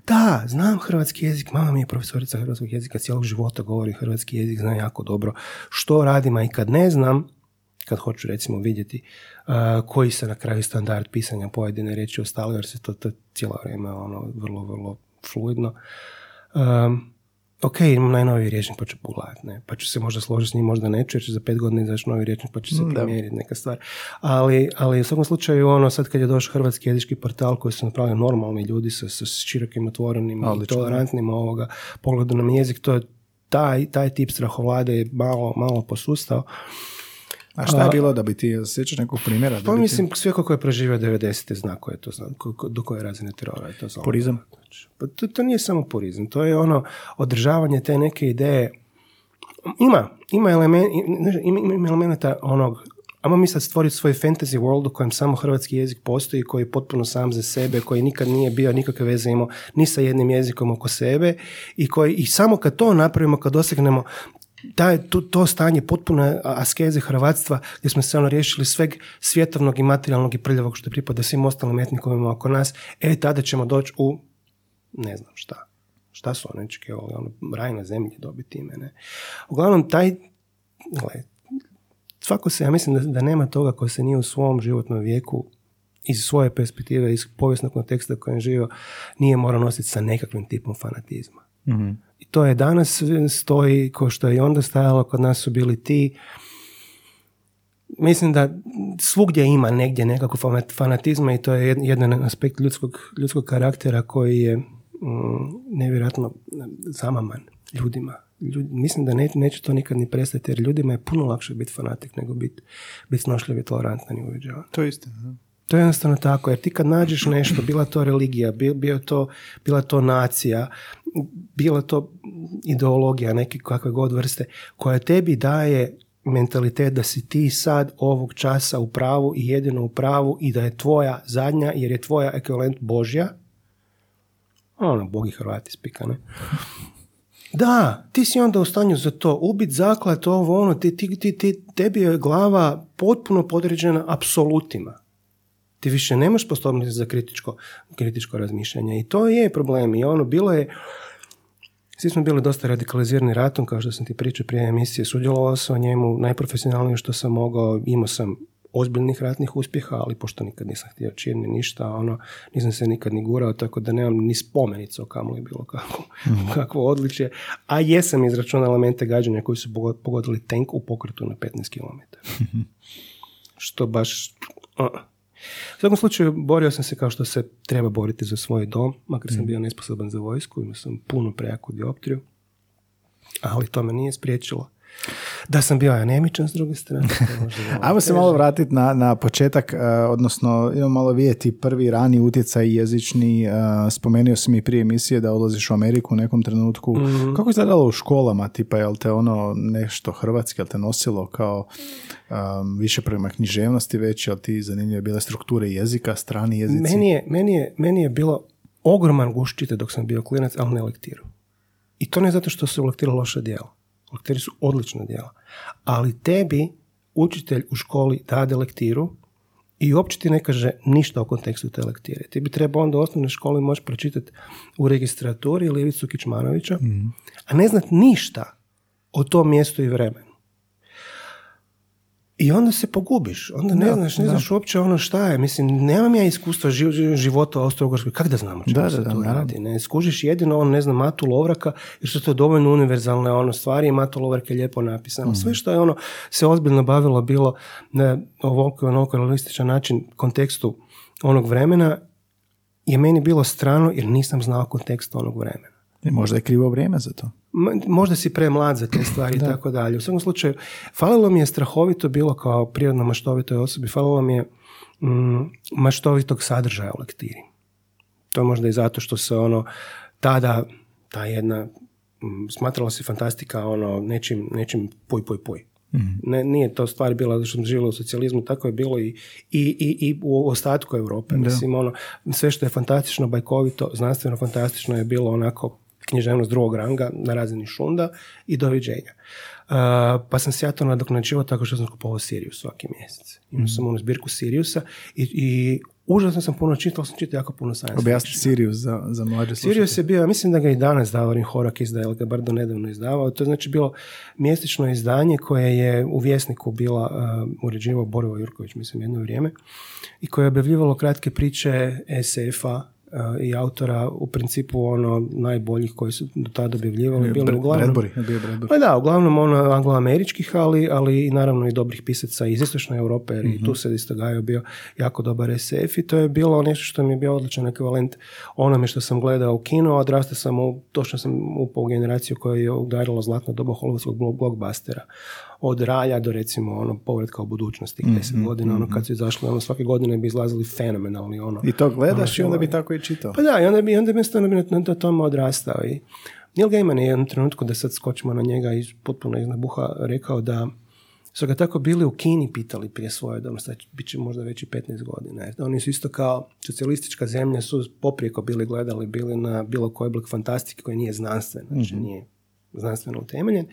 da, znam hrvatski jezik, mama mi je profesorica hrvatskog jezika, cijelog života govori hrvatski jezik, znam jako dobro što radim, a i kad ne znam, kad hoću recimo vidjeti uh, koji se na kraju standard pisanja pojedine riječi ostali, jer se to, to cijelo vrijeme ono vrlo, vrlo fluidno. Um, ok, imam najnoviji rječnik pa ću pogledati, ne? pa ću se možda složiti s njim, možda neću, jer će za pet godina izaći novi rječnik pa će se Da. primijeniti neka stvar. Ali, ali u svakom slučaju, ono, sad kad je došao hrvatski jezički portal koji su napravili normalni ljudi sa, sa širokim otvorenim i tolerantnim ovoga pogledu na jezik, to je taj, taj tip strahovlade je malo, malo posustao. A šta je bilo da bi ti sjećaš nekog primjera? Da Pa bi ti- mislim, sve ko je preživio 90. zna ko je to, zna, ko- ko- do koje razine terora je to znao. Purizam? Znači, Pa to, to nije samo purizam, to je ono održavanje te neke ideje. Ima, ima, elemen, ima, ima, ima elementa onog Ajmo mi sad stvoriti svoj fantasy world u kojem samo hrvatski jezik postoji, koji je potpuno sam za sebe, koji nikad nije bio nikakve veze imao ni sa jednim jezikom oko sebe i koji i samo kad to napravimo, kad dosegnemo taj, to, to stanje potpune askeze hrvatstva gdje smo se ono riješili sveg svjetovnog i materijalnog i prljavog što pripada svim ostalim etnikovima oko nas, e tada ćemo doći u ne znam šta. Šta su one očekivali? Ono, raj na zemlji dobiti ime, ne? Uglavnom, taj, gle, svako se, ja mislim da, da nema toga ko se nije u svom životnom vijeku iz svoje perspektive, iz povijesnog konteksta kojem živio, nije morao nositi sa nekakvim tipom fanatizma. I to je danas stoji, ko što je i onda stajalo, kod nas su bili ti Mislim da svugdje ima negdje fanat- fanatizma i to je jed- jedan aspekt ljudskog, ljudskog karaktera koji je mm, nevjerojatno zamaman ljudima. Ljud- mislim da ne, neće to nikad ni prestati jer ljudima je puno lakše biti fanatik nego biti bit snošljiv i tolerantan i uvjeđavan. To je istina. da. To je jednostavno tako, jer ti kad nađeš nešto, bila to religija, bil, bio to, bila to nacija, bila to ideologija neke kakve god vrste, koja tebi daje mentalitet da si ti sad ovog časa u pravu i jedino u pravu i da je tvoja zadnja, jer je tvoja ekvivalent Božja, ono, Bogi Hrvati spika, ne? Da, ti si onda u stanju za to, ubit zaklat, ovo, ono, ti, ti, ti, tebi je glava potpuno podređena apsolutima. Ti više nemaš sposobnosti za kritičko, kritičko razmišljanje i to je problem. I ono, bilo je, svi smo bili dosta radikalizirani ratom, kao što sam ti pričao prije emisije, sudjelovao sam o njemu najprofesionalnije što sam mogao, imao sam ozbiljnih ratnih uspjeha, ali pošto nikad nisam htio čini ništa, ono, nisam se nikad ni gurao, tako da nemam ni spomenicu o kamoli bilo kako, Mhm. kakvo odličje. A jesam izračunao elemente gađanja koji su pogo- pogodili tank u pokretu na 15 km. Što baš... uh. U svakom slučaju, borio sam se kao što se treba boriti za svoj dom, makar sam bio nesposoban za vojsku, imao sam puno prejaku dioptriju, ali to me nije spriječilo. Da sam bio anemičan s druge strane. Ajmo se malo vratiti na, na početak, e, odnosno idemo malo vidjeti prvi rani utjecaj jezični. e, spomenuo sam i prije emisije da odlaziš u Ameriku u nekom trenutku. Mhm. Kako je izgledalo u školama, tipa jel te ono nešto hrvatski, jel te nosilo kao um, više prema književnosti već, jel ti zanimljive bile strukture jezika, strani jezici? Meni je, meni, je, meni je bilo ogroman guščite dok sam bio klinac, ali ne lektiru. I to ne zato što su u lektiru loša djela. Lektiri su odlična djela. Ali tebi učitelj u školi dade lektiru i uopće ti ne kaže ništa o kontekstu te lektire. Ti bi trebao onda u osnovnoj školi moći pročitati u registraturi ili Ivicu Kičmanovića, a ne znat ništa o tom mjestu i vremenu. I onda se pogubiš, onda ne Da, znaš, ne da. znaš uopće ono šta je. Mislim, nemam ja iskustva ži- života u Austro-Ugarskoj, kako da znam Da, se da, da, tu naravno. radi. Ne, skužiš jedino on, ne znam, Matu Lovraka, jer su to dovoljno univerzalne ono stvari i Matu Lovrak je lijepo napisano. Mhm. Sve što je ono se ozbiljno bavilo bilo na ovoliko onoliko realističan način kontekstu onog vremena je meni bilo strano jer nisam znao kontekst onog vremena. I možda je krivo vrijeme za to. Možda si premlad za te stvari i tako dalje. U svakom slučaju, falilo mi je strahovito bilo kao prirodno maštovitoj osobi, falilo mi je mm, maštovitog sadržaja u lektiri. To je možda i zato što se ono, tada, ta jedna, mm, smatrala se fantastika ono, nečim, nečim puj, puj, puj. Ne, nije to stvar bila zato što smo živjeli u socijalizmu, tako je bilo i, i, i, i u ostatku Europe. Mislim, ono, sve što je fantastično, bajkovito, znanstveno fantastično je bilo onako književnost drugog ranga na razini šunda i doviđenja. Uh, pa sam se ja to tako što sam kupovao Sirius svaki mjesec. Imao sam onu zbirku Siriusa i, i užasno sam puno čitao, sam čitao jako puno science Objasni. Sirius za, za mlađe Sirius je bio, mislim da ga i danas Davorin Horak izdaje, ali ga bar do nedavno izdavao. To je znači bilo mjesečno izdanje koje je u Vjesniku bila uh, uređivao Borivo Jurković, mislim, jedno vrijeme, i koje je objavljivalo kratke priče SF-a i autora u principu ono najboljih koji su do tada objavljivali. Bili uglavnom, Bradbury, Bradbury. pa da, uglavnom ono angloameričkih, ali, ali i naravno i dobrih pisaca iz istočne Europe, jer i tu se isto Gajo bio jako dobar SF i to je bilo nešto što mi je bio odličan ekvivalent onome što sam gledao u kino, a odrastao sam u, to što sam upao u generaciju koja je udarila zlatno doba hollywoodskog blo- blockbustera. Od ralja do recimo ono povratka u budućnosti, deset godina, ono kad su izašli, ono svake godine bi izlazili fenomenalni ono. I to gledaš i ono, onda bi tako i čitao. Pa da, i onda bi, onda bi jednostavno bi na, na tome odrastao. I Neil Gaiman je u jednom trenutku, da sad skočimo na njega iz, potpuno iz nabuha, rekao da su ga tako bili u Kini pitali prije svoje dom, sad bit će možda već i 15 godina. Oni su isto kao socijalistička zemlja su poprijeko bili gledali, bili na bilo koji oblik fantastike koji nije znanstven, znači nije znanstveno utemeljen.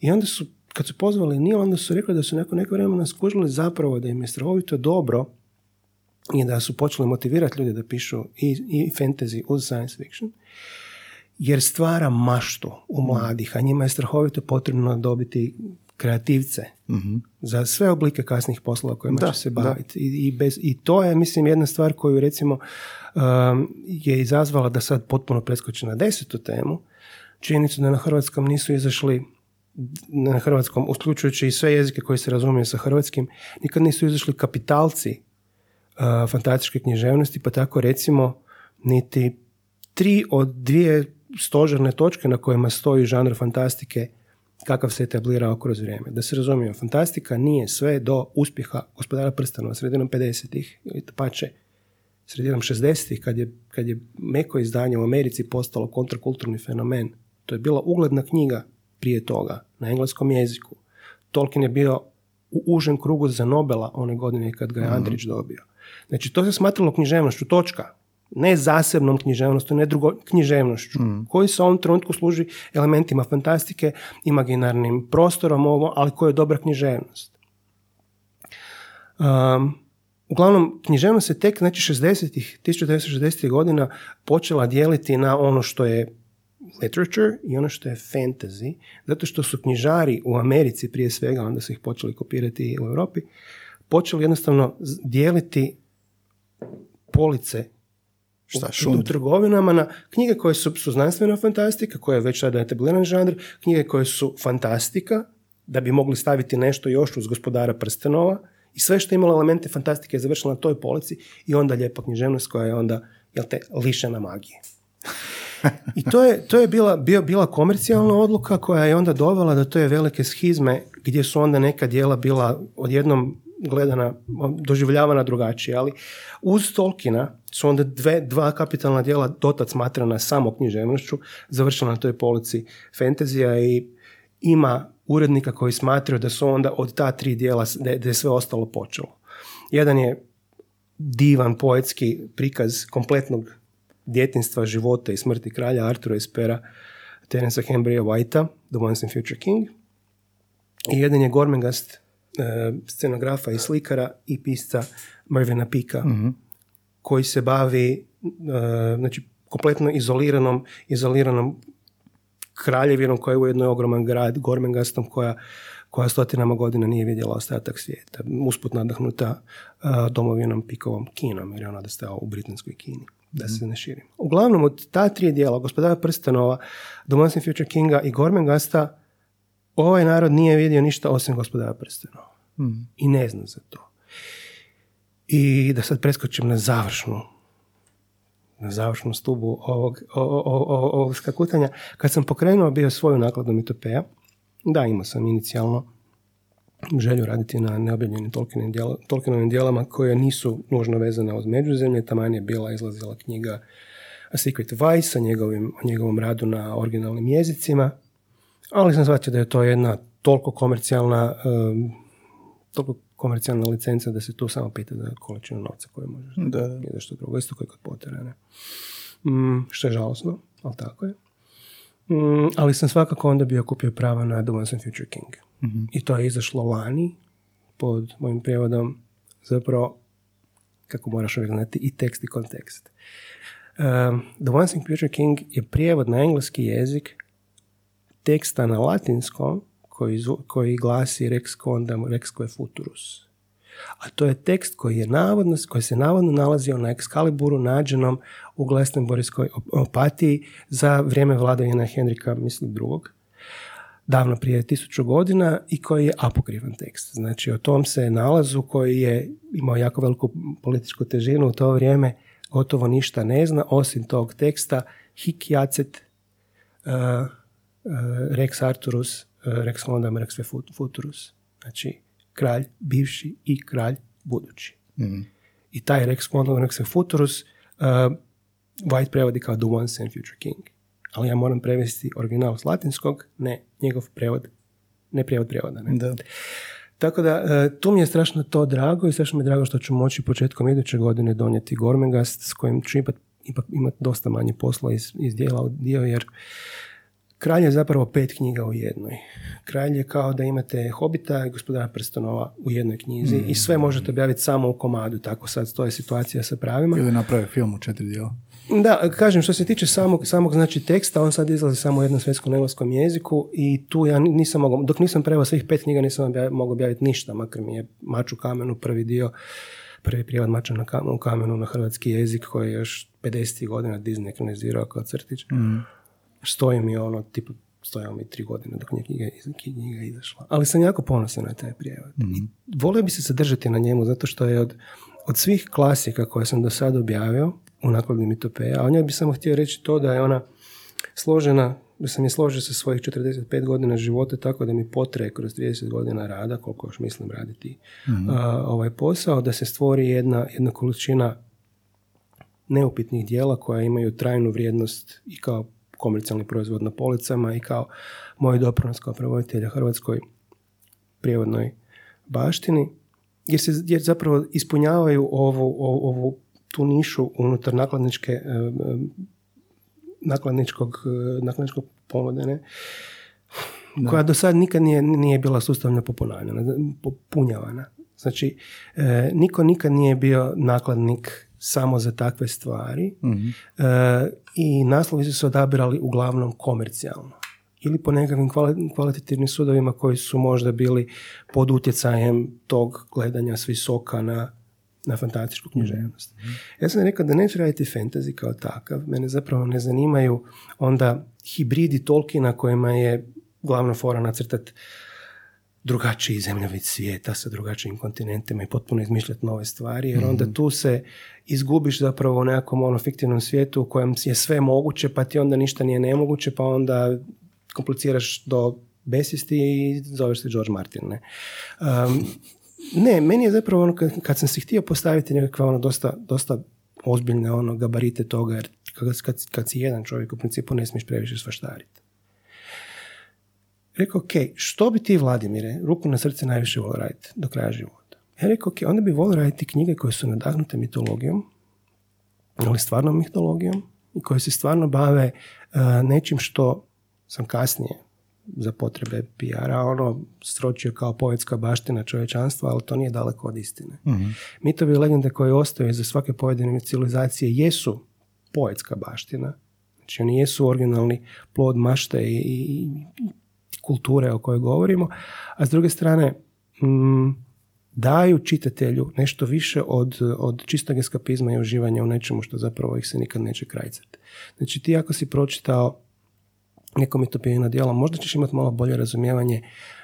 I onda su, kad su pozvali Neil, onda su rekli da su nakon nekog vremena skužili zapravo da im je strahovito dobro i da su počeli motivirati ljude da pišu i, i fantasy uz science fiction, jer stvara maštu u mladih, a njima je strahovito potrebno dobiti kreativce za sve oblike kasnih poslova kojima Da, će se baviti. I, i, bez, I to je, mislim, jedna stvar koju, recimo, um, je izazvala da sad potpuno preskoči na desetu temu, činjenicu da na hrvatskom nisu izašli na hrvatskom, uključujući i sve jezike koji se razumiju sa hrvatskim, nikad nisu izašli kapitalci uh, fantastičke književnosti, pa tako recimo niti tri od dvije stožerne točke na kojima stoji žanr fantastike kakav se etablirao kroz vrijeme. Da se razumije, fantastika nije sve do uspjeha gospodara prstanova sredinom 50-ih ili pače sredinom 60-ih kad je, kad je meko izdanje u Americi postalo kontrakulturni fenomen. To je bila ugledna knjiga prije toga na engleskom jeziku. Tolkien je bio u užem krugu za Nobela one godine kad ga je Andrić dobio. Znači, to se smatralo književnošću, točka. Ne zasebnom književnošću, ne drugo književnošću, koji se u ovom trenutku služi elementima fantastike, imaginarnim prostorom, ovo, ali koja je dobra književnost. Um, uglavnom, književnost se tek, znači 60-ih, 1960-ih godina počela dijeliti na ono što je literature i ono što je fantasy, zato što su knjižari u Americi prije svega, onda su ih počeli kopirati u Europi, počeli jednostavno dijeliti police Šta, u, trgovinama na knjige koje su, su znanstvena fantastika, koje je već sada etabliran žanr, knjige koje su fantastika, da bi mogli staviti nešto još uz gospodara prstenova i sve što je imalo elemente fantastike je završilo na toj polici i onda lijepa književnost koja je onda, jel te, lišena magije. I to je, to je bila, bio, bila komercijalna odluka koja je onda dovela do te velike schizme gdje su onda neka dijela bila odjednom gledana, doživljavana drugačije, ali uz Tolkiena su onda dve, dva kapitalna dijela dotad smatrana samo književnošću, završila na toj polici fentezija i ima urednika koji smatraju da su onda od ta tri dijela, da da je sve ostalo počelo. Jedan je divan poetski prikaz kompletnog djetinstva, života i smrti kralja Artura iz pera Terensa Hembrija Whitea, The Once and Future King. I jedan je Gormengast, e, scenografa i slikara i pisca Mervina Pika, koji se bavi e, znači, kompletno izoliranom, izoliranom kraljevinom koja je ujedno je ogroman grad, Gormengastom, koja, koja stotinama godina nije vidjela ostatak svijeta. Usput nadahnuta uh, domovinom Pikovom kinom, jer je ona da u britanskoj kini, da se ne širim. Uglavnom, od ta tri dijela, gospodara Once and Future Kinga i Gormengasta, ovaj narod nije vidio ništa osim gospodara prstenova. I ne zna za to. I da sad preskočim na završnu na završnu stubu ovog, ovog skakutanja. Kad sam pokrenuo bio svoju nakladu Mitopeja, da, imao sam inicijalno želju raditi na neobjavljenim Tolkienovim, dijela, Tolkienovim dijelama koje nisu nužno vezane uz međuzemlje. Taman je bila izlazila knjiga A Secret Vice o njegovim, o njegovom radu na originalnim jezicima. Ali sam shvatio da je to jedna toliko komercijalna um, toliko komercijalna licenca da se tu samo pita za količinu novca koju možeš Da, da. Što drugo, isto kao i kod Pottera, ne. Mm, što je žalosno, ali tako je. Mm, ali sam svakako onda bio kupio prava na The Once and Future King. I to je izašlo lani pod mojim prijevodom zapravo kako moraš uvijek znati i tekst i kontekst. Um, The Once and Future King je prijevod na engleski jezik teksta na latinskom koji, koji glasi Rex Condam, Rex Futurus. A to je tekst koji, je navodno, koji se navodno nalazio na Excaliburu nađenom u Glastonburyskoj op- opatiji za vrijeme vladavine Henrika, mislim, drugog, davno prije tisuću godina i koji je apokrifan tekst. Znači, o tom se nalazu koji je imao jako veliku političku težinu u to vrijeme gotovo ništa ne zna, osim tog teksta hic jacet uh, uh, Rex Arturus, uh, Rex Mondam, Rex Fut- Futurus. Znači, kralj bivši i kralj budući. I taj Rex Mondam, Rex Futurus uh, White prevodi kao The Once and Future King. Ali ja moram prevesti original s latinskog, ne njegov prevod, ne prijevod prijevoda. Ne. Da. Tako da, e, tu mi je strašno to drago i strašno mi je drago što ću moći početkom iduće godine donijeti Gormengast s kojim ću ipak, ipak imati dosta manje posla iz, iz dijela u dio, jer Kralj je zapravo pet knjiga u jednoj. Kralj je kao da imate Hobita i gospodara prstenova u jednoj knjizi i sve možete objaviti samo u komadu, tako sad to je situacija sa pravima. Ili naprave film u četiri dijela. Da, kažem, što se tiče samog, samog znači teksta, on sad izlazi samo u jednom svjetskom engleskom jeziku i tu ja nisam mogao, dok nisam preveo svih pet knjiga nisam mogao objaviti ništa, makar mi je Mač u kamenu prvi dio, prvi prijevod Mača na kamenu, u kamenu na hrvatski jezik koji je još 50. godina Disney ekranizirao kao crtić. Stoji mi ono, tipa, stojao mi tri godine dok nije knjiga, iz- knjiga izašla. Ali sam jako ponosan na taj prijevod. I volio bi se zadržati na njemu, zato što je od, od svih klasika koje sam do sada objavio u nakladni mitopeja, a o njoj bi samo htio reći to da je ona složena, da sam je složio sa svojih 45 godina života tako da mi potraje kroz 30 godina rada, koliko još mislim raditi a, ovaj posao, da se stvori jedna, jedna količina neupitnih dijela koja imaju trajnu vrijednost i kao komercijalni proizvod na policama i kao moj doprinos kao prevoditelja hrvatskoj prijevodnoj baštini, jer se jer zapravo ispunjavaju ovu, ovu, ovu tu nišu unutar nakladničke e, e, nakladničkog, e, nakladničkog ponude, ne? koja do sad nikad nije, nije bila sustavno popunjavana, popunjavana. Znači, e, niko nikad nije bio nakladnik samo za takve stvari e, i naslovi su se odabirali uglavnom komercijalno. ili po nekakvim kvali- kvalitativnim sudovima koji su možda bili pod utjecajem tog gledanja s visoka na, na fantastičku književnost. Ja sam rekao da neću raditi fantasy kao takav, mene zapravo ne zanimaju onda hibridi Tolkiena kojima je glavna fora nacrtati drugačiji zemljovid svijeta sa drugačijim kontinentima i potpuno izmišljati nove stvari, jer onda tu se izgubiš zapravo u nekakvom ono fiktivnom svijetu u kojem je sve moguće, pa ti onda ništa nije nemoguće, pa onda kompliciraš do besvijesti i zoveš se George Martin. Ne, Um, ne meni je zapravo ono, kad, kad sam si htio postaviti nekakve ono dosta, dosta ozbiljne ono gabarite toga, jer kad, kad, kad si jedan čovjek u principu ne smiješ previše svaštariti. Rekao, ok, što bi ti, Vladimire, ruku na srce najviše volio raditi do kraja života? Ja rekao, ok, onda bi volio raditi knjige koje su nadahnute mitologijom, ali stvarnom mitologijom i koje se stvarno bave uh, nečim što sam kasnije za potrebe PR-a ono sročio kao poetska baština čovječanstva, ali to nije daleko od istine. Mitovi i legende koje ostaju za svake pojedine civilizacije jesu poetska baština, znači oni jesu originalni plod mašte i, i, i kulture o kojoj govorimo, a s druge strane mm, daju čitatelju nešto više od, od čistog eskapizma i uživanja u nečemu što zapravo ih se nikad neće krajcati. Znači ti ako si pročitao neko mitopijeno djelo, možda ćeš imati malo bolje razumijevanje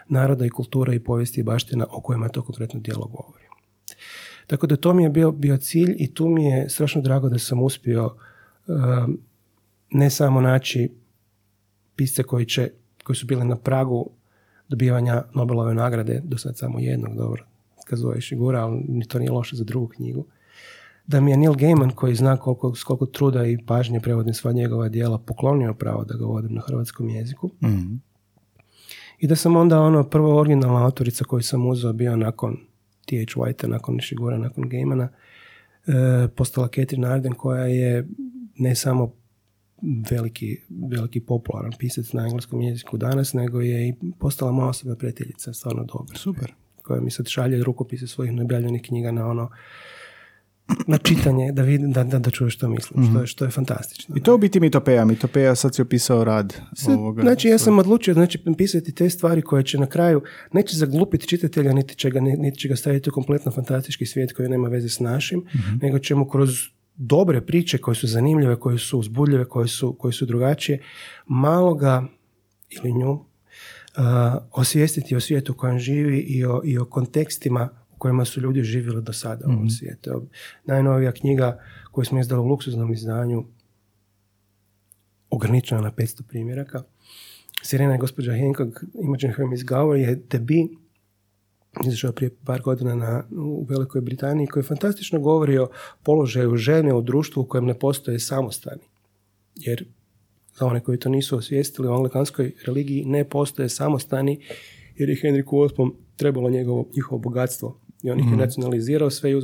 naroda i kulture i povijesti i baština o kojima to konkretno djelo govori. Tako da to mi je bio, bio cilj i tu mi je strašno drago da sam uspio um, ne samo naći pisce koji, će, koji su bili na pragu dobivanja Nobelove nagrade, do sad samo jednog, dobro, kad zoveš Igura, ali to nije loše za drugu knjigu. Da mi je Neil Gaiman, koji zna koliko, koliko truda i pažnje prevodim sva njegova dijela, poklonio pravo da ga vodim na hrvatskom jeziku. I da sam onda ono prva originalna autorica koju sam uzeo bio nakon T.H. Whitea, nakon Ishigura, nakon Gaimana, e, postala Catherine Arden koja je ne samo veliki, veliki popularan pisac na engleskom jeziku danas, nego je i postala moja osobna prijateljica, stvarno dobra. Super. Koja mi sad šalje rukopise svojih neobjavljenih knjiga na ono na čitanje, da vidim, da, da, da čuje što mislim, što, je, što je fantastično. I to u biti mitopeja. Mitopeja sad si opisao rad ovoga. znači, ja sam odlučio znači, pisati te stvari koje će na kraju neće zaglupiti čitatelja, niti će ga, niti će ga staviti u kompletno fantastički svijet koji nema veze s našim, nego ćemo kroz dobre priče koje su zanimljive, koje su uzbudljive, koje su, koje su drugačije, malo ga ili nju uh, osvijestiti o svijetu u kojem živi i o, i o kontekstima u kojima su ljudi živjeli do sada u ovom svijetu. Evo, Najnovija knjiga koju smo izdali u luksuznom izdanju ograničena na 500 primjeraka. Sirena je gospođa Hancock, Imogen Hermes Gower je debut izašao prije par godina na, u Velikoj Britaniji koji fantastično govori o položaju žene u društvu u kojem ne postoje samostani. Jer za one koji to nisu osvijestili u anglikanskoj religiji ne postoje samostani jer je Henriku VIII trebalo njegovo, njihovo bogatstvo i on ih je nacionalizirao sve i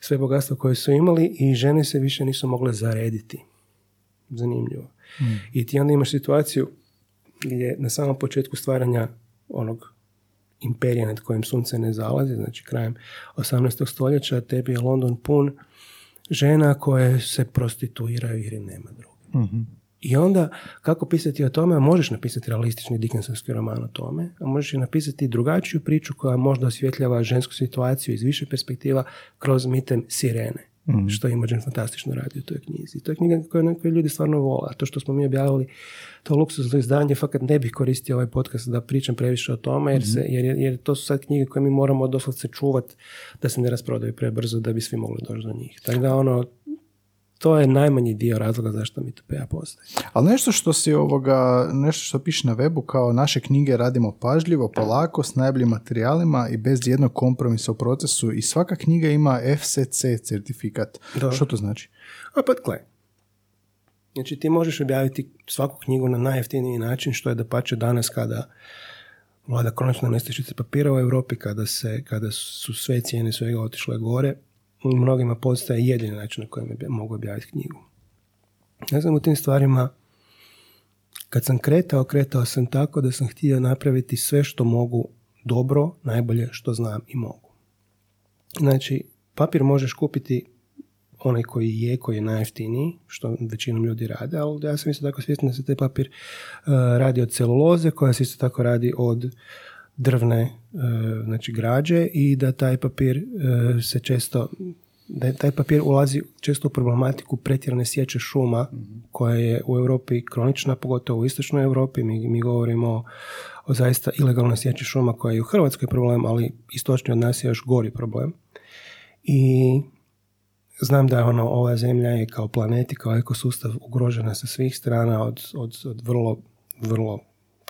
sve bogatstvo koje su imali i žene se više nisu mogle zarediti. Zanimljivo. I ti onda imaš situaciju gdje na samom početku stvaranja onog imperija nad kojim sunce ne zalazi, znači krajem 18. stoljeća, tebi je London pun žena koje se prostituiraju jer im nema druge. I onda, kako pisati o tome, a možeš napisati realistični Dickensovski roman o tome, a možeš i napisati drugačiju priču koja možda osvjetljava žensku situaciju iz više perspektiva kroz mitem sirene. Što je Imogen fantastično radi u toj knjizi. I to je knjiga koju, koju ljudi stvarno vole. A to što smo mi objavili, to luksuzno izdanje, fakat ne bih koristio ovaj podcast da pričam previše o tome, jer, se, jer, jer to su sad knjige koje mi moramo doslovce čuvat da se ne rasprodaju prebrzo da bi svi mogli doći do njih. Tako da ono, to je najmanji dio razloga zašto mi PA postoji. Ali nešto što si ovoga, nešto što piše na webu kao naše knjige radimo pažljivo, polako, s najboljim materijalima i bez jednog kompromisa u procesu i svaka knjiga ima FCC certifikat. Da. Što to znači? A pa gle. Znači ti možeš objaviti svaku knjigu na najjeftiniji način, što je da pače danas kada vlada konačno nestašice papira u Europi, kada, se, kada su sve cijene svega otišle gore, mnogima postaje jedini način na kojem obja- mogu objaviti knjigu. Ja sam u tim stvarima, kad sam kretao, kretao sam tako da sam htio napraviti sve što mogu dobro, najbolje što znam i mogu. Znači, papir možeš kupiti onaj koji je, koji je najjeftiniji, što većinom ljudi rade, ali ja sam isto tako svjestan da se taj papir e, radi od celuloze, koja se isto tako radi od drvne e, znači građe i da taj papir e, se često da taj papir ulazi često u problematiku pretjerane sječe šuma koja je u Europi kronična, pogotovo u istočnoj Europi. Mi, mi govorimo o zaista ilegalnoj sjeći šuma koja je i u Hrvatskoj problem, ali istočni od nas je još gori problem. I znam da je ono, ova zemlja je kao planet i kao ekosustav ugrožena sa svih strana od, od, od vrlo, vrlo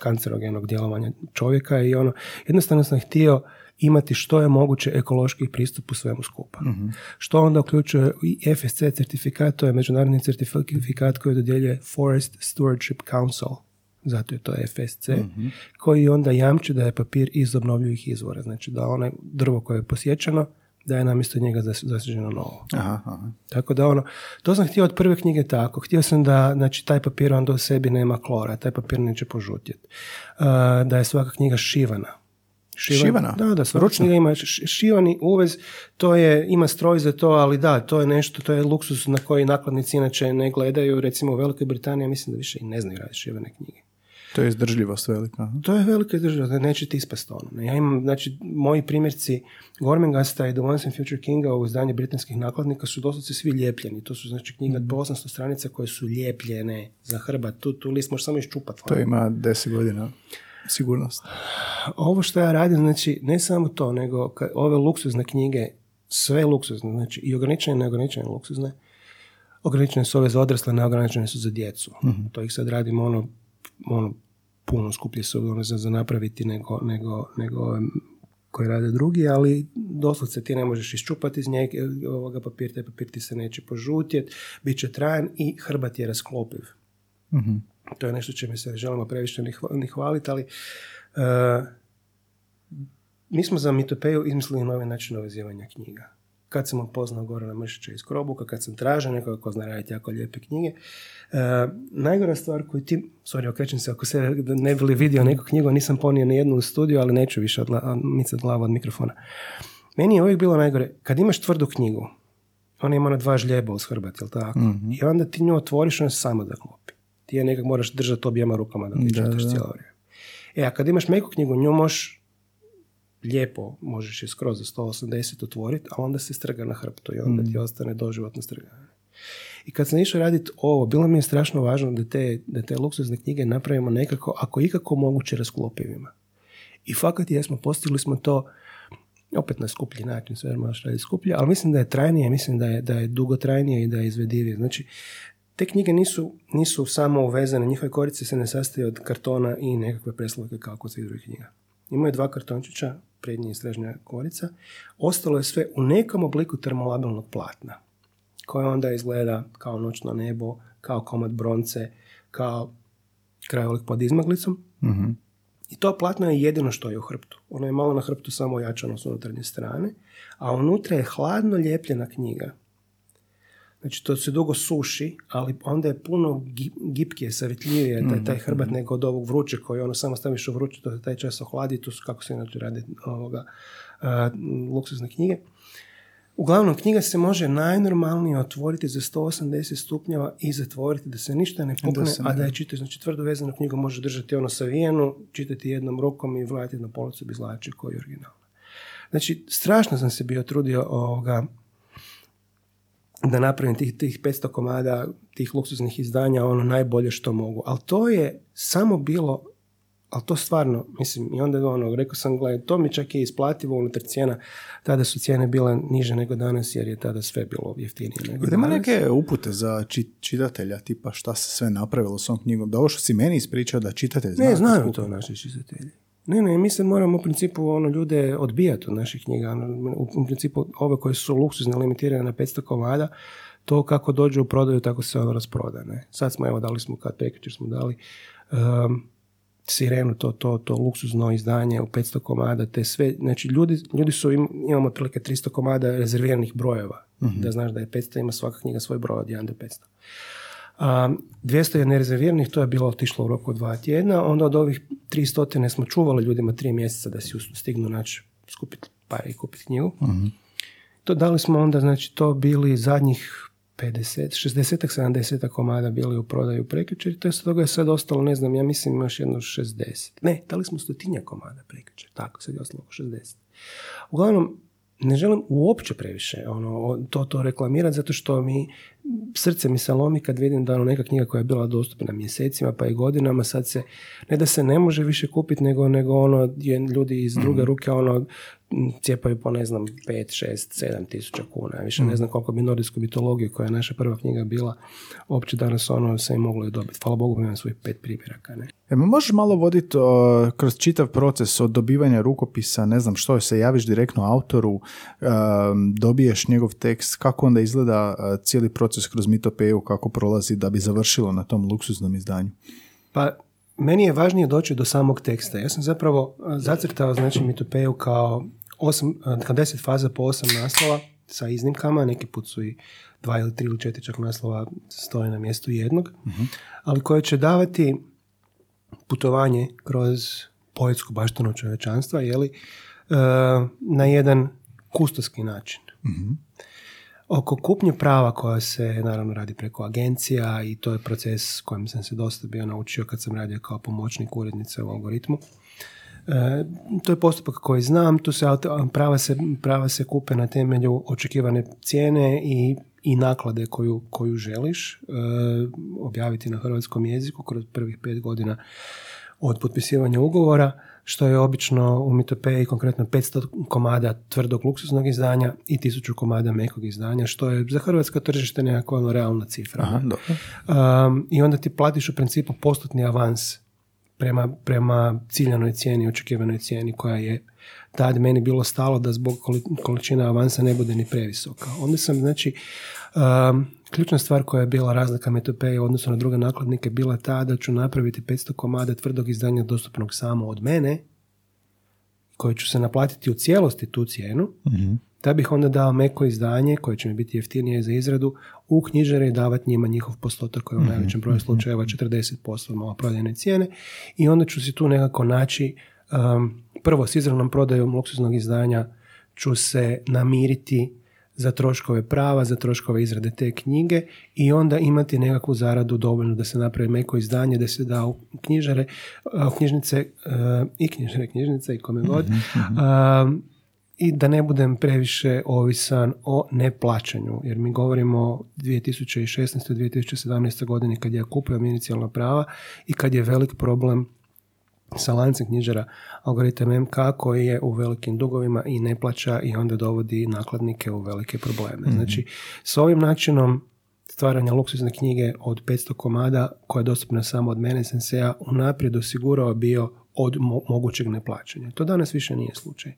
kancerogenog djelovanja čovjeka i ono, jednostavno sam htio imati što je moguće ekološki pristup u svemu skupa. Što onda uključuje i FSC certifikat, to je međunarodni certifikat koji dodjeljuje Forest Stewardship Council, zato je to FSC, koji onda jamči da je papir iz obnovljivih izvora, znači da onaj drvo koje je posjećeno, da je namjesto njega zasiđeno novo. Aha, aha. Tako da ono, to sam htio od prve knjige tako. Htio sam da, znači, taj papir onda u sebi nema klora, taj papir neće požutjeti. Uh, da je svaka knjiga šivana. Šivana? Da, da, svaka knjiga ima šivani uvez, to je, ima stroj za to, ali da, to je nešto, to je luksus na koji nakladnici inače ne gledaju, recimo u Velikoj Britaniji, mislim da više i ne znaju raditi šivane knjige. To je izdržljivost velika. To je velika da neće ti ispast ono. Ja imam, znači, moji primjerci Gormengasta i The Once and Future Kinga u izdanju britanskih nakladnika su doslovce svi lijepljeni. To su, znači, knjiga po 800 stranica koje su lijepljene za hrbat. Tu, tu list možeš samo iščupati. To ima deset godina sigurnost. Ovo što ja radim, znači, ne samo to, nego ove luksuzne knjige, sve luksuzne, znači i ograničene i neograničene luksuzne, ograničene su ove za odrasle, neograničene su za djecu. To ih sad radimo ono, ono puno skuplje su ono za, za napraviti nego, nego, nego koje rade drugi, ali doslovce ti ne možeš iščupati iz njega ovoga papir, taj papir ti se neće požutjet, bit će trajan i hrbat je rasklopiv. Mhm. To je nešto čime se želimo previše ni, hva- ni hvaliti, ali e, mi smo za Mitopeju izmislili novi način uvezivanja knjiga. Kad sam upoznao Gorana Mršića iz Krobuka, kad sam tražio nekoga ko zna raditi jako lijepe knjige, e, najgora stvar koju ti, sorry, okrećem se ako se ne bi li vidio neku knjigu, nisam ponio ni jednu u studiju, ali neću više odla, micat glavu od mikrofona. Meni je uvijek bilo najgore, kad imaš tvrdu knjigu, ona ima na dva žljeba uz hrbat, jel tako? I onda ti nju otvoriš, ona se sama zaklopi. Ti je nekak moraš držati objema rukama Da, čitaš da. cijelo vrijeme. E, a kad imaš meku knjigu, nju možeš lijepo, možeš je skroz za 180 otvoriti, a onda se strga na hrptu i onda ti ostane doživotno strganje. I kad sam išao raditi ovo, bilo mi je strašno važno da te, da te luksuzne knjige napravimo nekako, ako ikako moguće, rasklopivima. I fakat jesmo, postigli smo to opet na skuplji način, sve možeš raditi skuplje, ali mislim da je trajnije, mislim da je, da je dugotrajnije i da je izvedivije. Znači, te knjige nisu, nisu samo uvezane, njihove korice se ne sastoje od kartona i nekakve preslovke kao kod svih drugih knjiga. Imaju dva kartončića, prednja i srednja korica. Ostalo je sve u nekom obliku termolabilnog platna, koje onda izgleda kao noćno nebo, kao komad bronce, kao krajolik pod izmaglicom. Mhm. I to platno je jedino što je u hrptu. Ono je malo na hrptu samo ojačano s unutarnje strane, a unutra je hladno lijepljena knjiga. Znači, to se dugo suši, ali onda je puno gi- gipkije, savjetljivije taj, taj hrbat nego od ovog vruće koji ono samo staviš u vruće, to se taj čas ohladi, to su kako se inače radi ovoga, a, luksuzne knjige. Uglavnom, knjiga se može najnormalnije otvoriti za 180 stupnjeva i zatvoriti da se ništa ne pukne, se a da je čitaš, znači tvrdo vezanu knjigu može držati ono savijenu, čitati jednom rukom i vratiti na policu bez lače koji je originalna. Znači, strašno sam se bio trudio ovoga, da napravim tih, tih 500 komada, tih luksuznih izdanja, ono najbolje što mogu. Ali to je samo bilo, ali to stvarno, mislim, i onda ono, rekao sam, gledaj, to mi čak je isplativo unutar cijena, tada su cijene bile niže nego danas, jer je tada sve bilo jeftinije nego danas. neke upute za či- čitatelja, tipa šta se sve napravilo s ovom knjigom. Da ovo što si meni ispričao da čitatelj zna. Ne, znaju to naši čitatelji. Ne, ne, mi se moramo u principu ono, ljude odbijati od naših knjiga. Ono, U, u principu ove koje su luksuzne, limitirane na 500 komada, to kako dođe u prodaju, tako se ono rasproda. Ne? Sad smo, evo, dali smo, kad prekjučer smo dali um, Sirenu, to, to, to luksuzno izdanje u 500 komada, te sve, znači ljudi, ljudi su, im, imamo otprilike 300 komada rezerviranih brojeva, da znaš da je 500, ima svaka knjiga svoj broj od 1 do 500. A, 200 je nerezerviranih, to je bilo otišlo u roku dva tjedna, onda od ovih 300 smo čuvali ljudima tri mjeseca da si stignu naći, skupiti pare i kupiti knjigu. To dali smo onda, znači to bili zadnjih 50, 60 70 komada bili u prodaju prekjučer i to je sad toga je sad ostalo, ne znam, ja mislim još jedno 60. Ne, dali smo stotinja komada prekjučer, tako, sad je ostalo oko 60. Uglavnom, ne želim uopće previše ono, to, to reklamirati zato što mi srce mi se lomi kad vidim da ono neka knjiga koja je bila dostupna mjesecima pa i godinama sad se ne da se ne može više kupiti nego, nego ono je ljudi iz druge mhm. ruke ono cijepaju po ne znam 5, 6, 7 tisuća kuna. Više ne mm. znam koliko bi nordijsku mitologiju koja je naša prva knjiga bila uopće danas ono se i moglo je dobiti. Hvala Bogu imam svojih pet primjeraka. Ne? E, možeš malo voditi kroz čitav proces od dobivanja rukopisa, ne znam što, se javiš direktno autoru, dobiješ njegov tekst, kako onda izgleda cijeli proces kroz mitopeju, kako prolazi da bi završilo na tom luksuznom izdanju? Pa meni je važnije doći do samog teksta. Ja sam zapravo zacrtao znači mitopeju kao osam, kao deset faza po osam naslova sa iznimkama, neki put su i dva ili tri ili četiri čak naslova stoje na mjestu jednog, uh ali koje će davati putovanje kroz poetsku baštinu čovječanstva, jeli, na jedan kustoski način. uh Oko kupnje prava koja se naravno radi preko agencija i to je proces kojim sam se dosta bio naučio kad sam radio kao pomoćnik urednice u algoritmu. E, to je postupak koji znam, tu se prava se, prava se kupe na temelju očekivane cijene i, i naklade koju, koju želiš e, objaviti na hrvatskom jeziku kroz prvih pet godina od potpisivanja ugovora što je obično u Mitopeji konkretno 500 komada tvrdog luksuznog izdanja i 1000 komada mekog izdanja, što je za hrvatsko tržište nekakva ono realna cifra. Aha, um, I onda ti platiš u principu postotni avans prema, prema ciljanoj cijeni, očekivanoj cijeni koja je tad meni bilo stalo da zbog količina avansa ne bude ni previsoka. Onda sam, znači, um, ključna stvar koja je bila razlika Metopeje u odnosu na druge nakladnike bila ta da ću napraviti 500 komada tvrdog izdanja dostupnog samo od mene, koje ću se naplatiti u cijelosti tu cijenu, mm da bih onda dao meko izdanje koje će mi biti jeftinije za izradu u knjižare i davati njima njihov postotak koji je u mhm, najvećem broju mhm. slučajeva 40% malo prodajne cijene i onda ću si tu nekako naći um, prvo s izravnom prodajom luksuznog izdanja ću se namiriti za troškove prava, za troškove izrade te knjige i onda imati nekakvu zaradu dovoljno da se napravi meko izdanje, da se da u knjižare, u knjižnice i knjižare, knjižnice i kome god. Mhm, mhm. I da ne budem previše ovisan o neplaćanju, jer mi govorimo 2016. 2017. godine kad ja kupio inicijalna prava i kad je velik problem sa lancem knjižara algoritam MK koji je u velikim dugovima i ne plaća i onda dovodi nakladnike u velike probleme. mm Znači, s ovim načinom stvaranja luksuzne knjige od 500 komada koja je dostupna samo od mene sam se ja unaprijed osigurao bio od mogućeg neplaćanja. To danas više nije slučaj.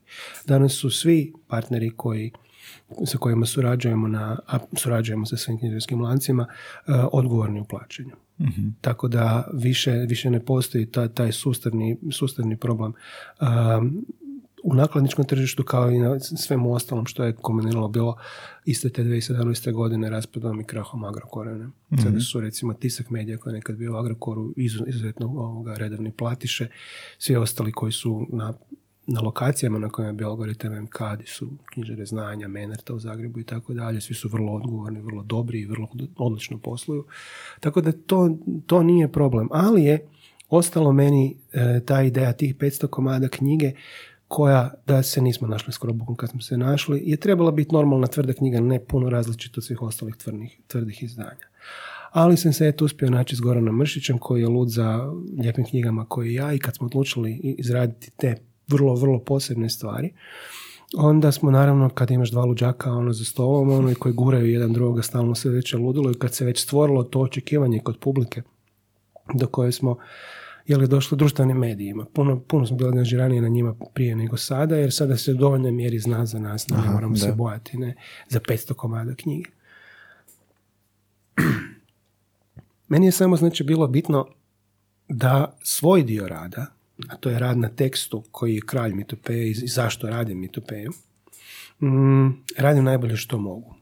Danas su svi partneri koji sa kojima surađujemo, na, a surađujemo sa svim knjižarskim lancima, uh, odgovorni u plaćanju. Mhm. Tako da više, više ne postoji taj, taj sustavni, sustavni problem. Um, u nakladničkom tržištu kao i na svemu ostalom što je kombiniralo bilo iste te 2017. godine raspadom i krahom Agrokora. Ne? mm su recimo tisak medija koji je nekad bio u Agrokoru izuzetno ovoga, redovni platiše, svi ostali koji su na na lokacijama na kojima je bio algoritam MK, su knjižare znanja, Menerta u Zagrebu i tako dalje, svi su vrlo odgovorni, vrlo dobri i vrlo odlično posluju. Tako da to, to nije problem, ali je ostalo meni e, ta ideja tih 500 komada knjige koja, da se nismo našli skoro bukom kad smo se našli, je trebala biti normalna tvrda knjiga, ne puno različito od svih ostalih tvrdih, tvrdih izdanja. Ali sam se eto uspio naći s Goranom Mršićem koji je lud za lijepim knjigama koji ja i kad smo odlučili izraditi te vrlo, vrlo posebne stvari. Onda smo naravno kad imaš dva luđaka ono za stolom ono i koji guraju jedan drugoga stalno sve veće ludilo i kad se već stvorilo to očekivanje kod publike do koje smo je li došlo društvenim medijima. Puno, puno smo bili angažiraniji na njima prije nego sada, jer sada se u dovoljnoj mjeri zna za nas, ne moramo se bojati ne, za 500 komada knjige. Meni je samo znači bilo bitno da svoj dio rada, a to je rad na tekstu koji je kralj mitopeje i zašto radim mitopeju, mm, radim najbolje što mogu.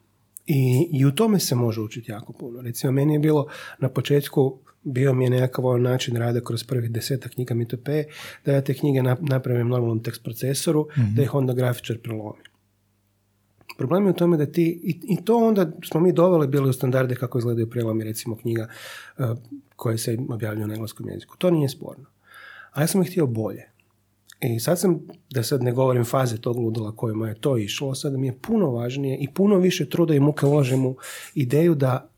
I, I u tome se može učiti jako puno. Recimo, meni je bilo na početku bio mi je nekakav ovaj način rada kroz prvih deseta knjiga mitopeje, da ja te knjige napravim normalnom tekst procesoru, mhm. da ih onda grafičar prelomi. Problem je u tome da ti, i, i to onda smo mi doveli bili u standarde kako izgledaju prelomi recimo knjiga uh, koje se objavljuju na engleskom jeziku. To nije sporno. A ja sam ih htio bolje. I sad sam, da sad ne govorim faze tog ludila kojima je to išlo, sad mi je puno važnije i puno više truda i muke ulažem u ideju da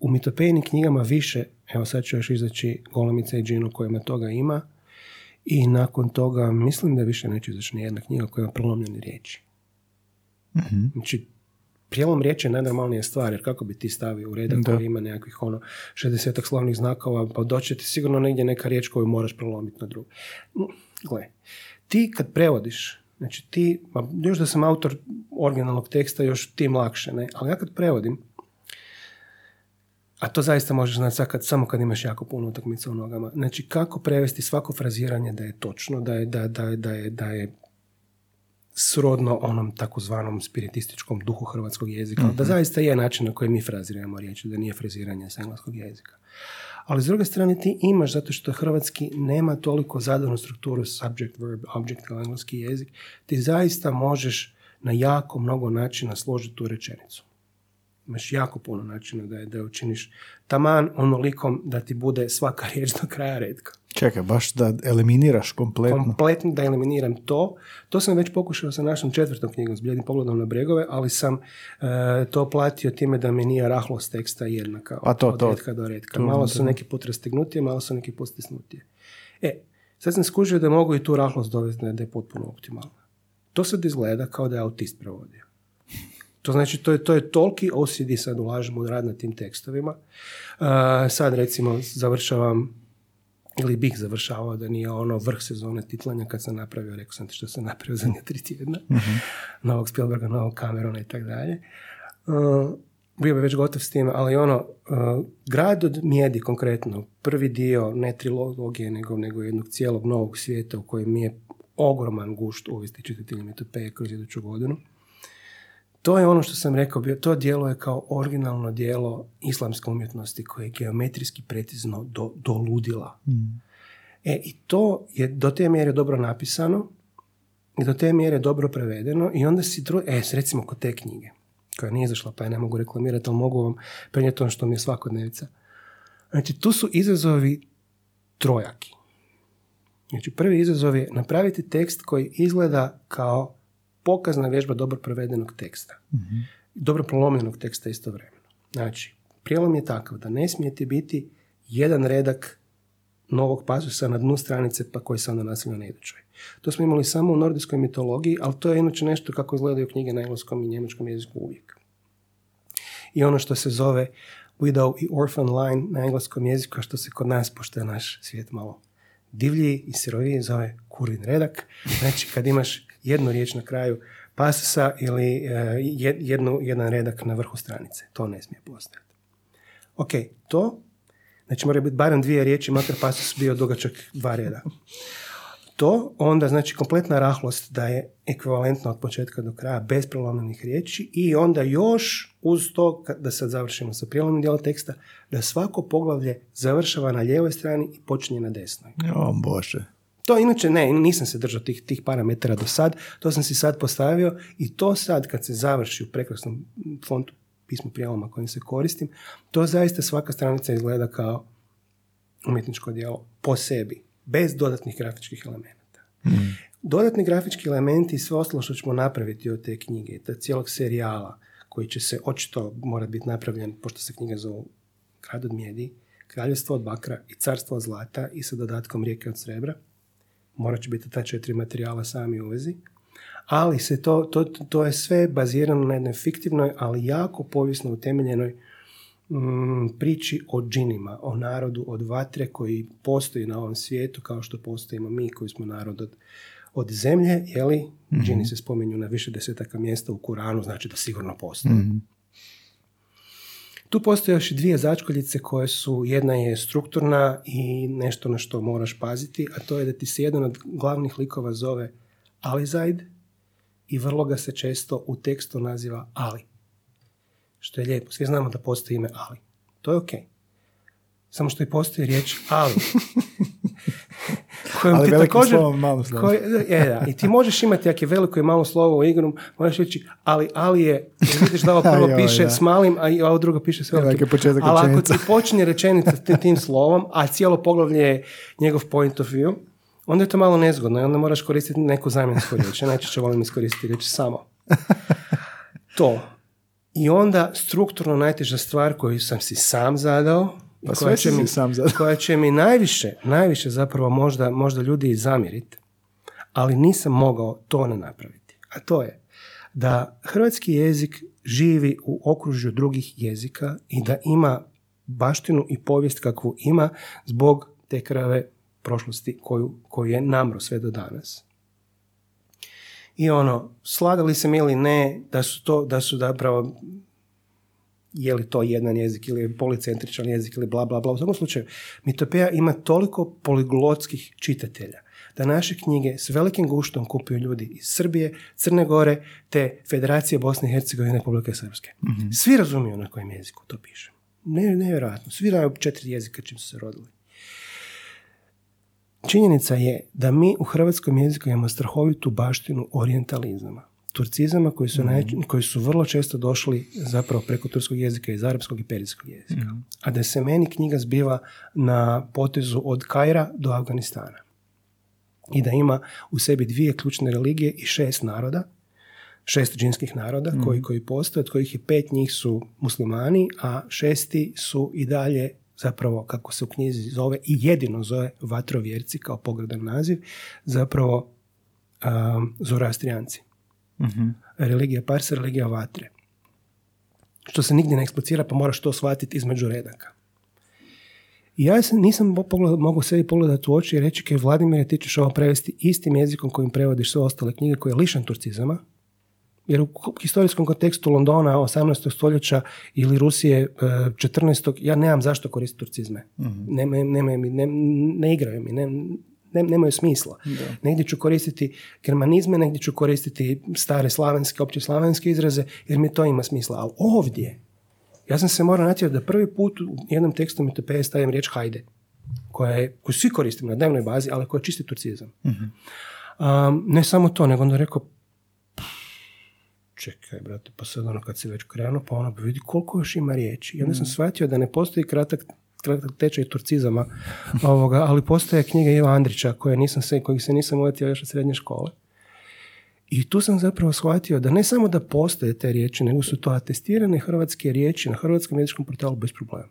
u mitopejnim knjigama više, evo sad ću još izaći Golemica i Džinu kojima toga ima, i nakon toga mislim da više neće izaći ni jedna knjiga koja ima prelomljene riječi. Mhm. Znači, prijelom riječi je najnormalnija stvar, jer kako bi ti stavio u redak Da. koji ima nekakvih ono 60 slovnih znakova, pa doći ti sigurno negdje neka riječ koju moraš prelomiti na drugu. Gle, ti kad prevodiš, znači ti, ma još da sam autor originalnog teksta, još tim lakše, ne? Ali ja kad prevodim, a to zaista možeš znati sad kad, samo kad imaš jako puno utakmica u nogama. Znači, kako prevesti svako fraziranje da je točno, da je, da, da, da je, da je srodno onom takozvanom spiritističkom duhu hrvatskog jezika. Da zaista je način na koji mi fraziramo riječi, da nije fraziranje s engleskog jezika. Ali s druge strane ti imaš, zato što hrvatski nema toliko zadanu strukturu subject, verb, object kao engleski jezik, ti zaista možeš na jako mnogo načina složiti tu rečenicu. Imaš jako puno načina da je, da je učiniš taman onolikom da ti bude svaka riječ do kraja redka. Čekaj, baš da eliminiraš kompletno. Kompletno da eliminiram to. To sam već pokušao sa našom četvrtom knjigom, s bljedim pogledom na bregove, ali sam e, to platio time da mi nije rahlost teksta jednaka A to, od to. redka do redka. To- malo su neki put rastegnutije, malo su neki put stisnutije. E, sad sam skužio da mogu i tu rahlost dovesti da je poputno optimalna. To sad izgleda kao da je autist prevodio. To znači, to je, to je toliki OCD sad ulažemo u rad na tim tekstovima. Uh, sad recimo završavam ili bih završavao da nije ono vrh sezone titlanja kad sam napravio, rekao sam ti što sam napravio zadnje tri tjedna, novog Spielberga, novog Camerona i tako dalje. Uh, bio bi već gotov s tim, ali ono, uh, grad od Mjedi konkretno, prvi dio, ne trilogije, nego, nego jednog cijelog novog svijeta u kojem mi je ogroman gušt uvesti čitatelji metopeje kroz iduću godinu. To je ono što sam rekao, bio, to djelo je kao originalno djelo islamske umjetnosti koje je geometrijski precizno do, do ludila. E, i to je do te mjere dobro napisano i do te mjere dobro prevedeno i onda si dru... E, recimo kod te knjige, koja nije izašla pa je ne mogu reklamirati, ali mogu vam prenijeti ono što mi je svakodnevica. Znači, tu su izazovi trojaki. Znači, prvi izazov je napraviti tekst koji izgleda kao pokazna vježba dobro prevedenog teksta. Dobro prolomljenog teksta istovremeno. Znači, prijelom je takav da ne smijete biti jedan redak novog pasusa na dnu stranice pa koji se onda naslanja na idućoj. To smo imali samo u nordijskoj mitologiji, ali to je inače nešto kako izgledaju knjige na engleskom i njemačkom jeziku uvijek. I ono što se zove widow i orphan line na engleskom jeziku, a što se kod nas, pošto je naš svijet malo divlji i siroviji, zove kurin redak. Znači, kad imaš jednu riječ na kraju pasusa ili jed- jednu, jedan redak na vrhu stranice. To ne smije postojati. Ok, to, znači mora biti barem dvije riječi, makar pasus bio dugačak dva reda. To onda znači kompletna rahlost da je ekvivalentno od početka do kraja bez prelomljenih riječi i onda još uz to, da sad završimo sa prijelomnim dijelom teksta, da svako poglavlje završava na lijevoj strani i počinje na desnoj. O Bože. To inače ne, nisam se držao tih, tih parametara do sad, to sam si sad postavio i to sad kad se završi u prekrasnom fontu pismu prijeloma kojim se koristim, to zaista svaka stranica izgleda kao umjetničko djelo po sebi, bez dodatnih grafičkih elemenata. Dodatni grafički elementi i sve ostalo što ćemo napraviti od te knjige, te cijelog serijala koji će se očito morati biti napravljen, pošto se knjiga zove Grad od mjedi, Kraljevstvo od bakra i Carstvo od zlata i sa dodatkom Rijeke od srebra. Morat će biti ta četiri materijala sami u vezi. Ali se to, to, to je sve bazirano na jednoj fiktivnoj, ali jako povijesno utemeljenoj mm, priči o džinima, o narodu od vatre koji postoji na ovom svijetu kao što postojimo mi koji smo narod od, od zemlje, jeli? Džini se spominju na više desetaka mjesta u Kuranu, znači da sigurno postoje. Tu postoje još dvije začkoljice koje su, jedna je strukturna i nešto na što moraš paziti, a to je da ti se jedan od glavnih likova zove Alizaid i vrlo ga se često u tekstu naziva Ali. Što je lijepo, svi znamo da postoji ime Ali. To je ok. Samo što i postoji riječ Ali. kojom Ali ti također... slovom, malo slovom. koji- e, da, I ti možeš imati, ako je veliko i malo slovo u igru, možeš reći, ali, ali je, vidiš da ovo prvo piše da. s malim, a ovo drugo piše s velikim. je ali ako ti počinje rečenica tim, tim slovom, a cijelo poglavlje je njegov point of view, onda je to malo nezgodno i onda moraš koristiti neku zamjensku riječ. Ja najčešće volim iskoristiti riječ samo. To. I onda strukturno najteža stvar koju sam si sam zadao, Pa koja će mi, sam zadao. koja će mi najviše, najviše zapravo možda, možda ljudi zamjeriti, ali nisam mogao to ne napraviti. A to je da hrvatski jezik živi u okružju drugih jezika i da ima baštinu i povijest kakvu ima zbog te krave prošlosti koju, koju je namro sve do danas. I ono, slagali se mi ili ne, da su to, da su zapravo je li to jedan jezik ili je policentričan jezik ili bla bla bla. U svakom slučaju, Mitopeja ima toliko poliglotskih čitatelja da naše knjige s velikim guštom kupuju ljudi iz Srbije, Crne Gore, te Federacije Bosne i Hercegovine i Republike Srpske. Svi razumiju na kojem jeziku to piše. Ne, nevjerojatno. Svi znaju četiri jezika čim su se rodili. Činjenica je da mi u hrvatskom jeziku imamo strahovitu baštinu orijentalizama. Turcizama koji su, naj- koji su vrlo često došli zapravo preko turskog jezika iz arapskog i perijskog jezika. A da se meni knjiga zbiva na potezu od Kaira do Afganistana. I da ima u sebi dvije ključne religije i šest naroda, šest džinskih naroda koji, koji postoje, od kojih je pet njih su muslimani, a šesti su i dalje zapravo, kako se u knjizi zove, i jedino zove vatrovjerci kao pogrdan naziv, zapravo um, zoroastrijanci. Religija parsa, religija vatre. Što se nigdje ne eksplicira, pa moraš to shvatiti između redaka. I ja nisam pogled, mogu sebi pogledati u oči i reći, kaj Vladimire, ti ćeš ovo prevesti istim jezikom kojim prevodiš sve ostale knjige koje je lišan turcizama, jer u historijskom kontekstu Londona 18. stoljeća ili Rusije e, 14. ja nemam zašto koristiti turcizme. Nema- nemaju mi, ne, ne igraju mi, ne, ne- nemaju smisla. Negdje ću koristiti germanizme, negdje ću koristiti stare slavenske, opće slavenske izraze, jer mi to ima smisla. Ali ovdje, ja sam se morao natjerati da prvi put u jednom tekstu Mitopeje stavim riječ hajde, koja je, koju svi koristimo na dnevnoj bazi, ali koja je čisti turcizam. Um, ne samo to, nego onda rekao, čekaj, brate, pa sad ono kad si već krenuo, pa ono, pa vidi koliko još ima riječi. I onda sam shvatio da ne postoji kratak tečaj turcizama, ovoga, ali postoje knjige Iva Andrića, koje nisam se, kojih se nisam uvetio još od srednje škole. I tu sam zapravo shvatio da ne samo da postoje te riječi, nego su to atestirane hrvatske riječi na hrvatskom jezičkom portalu bez problema.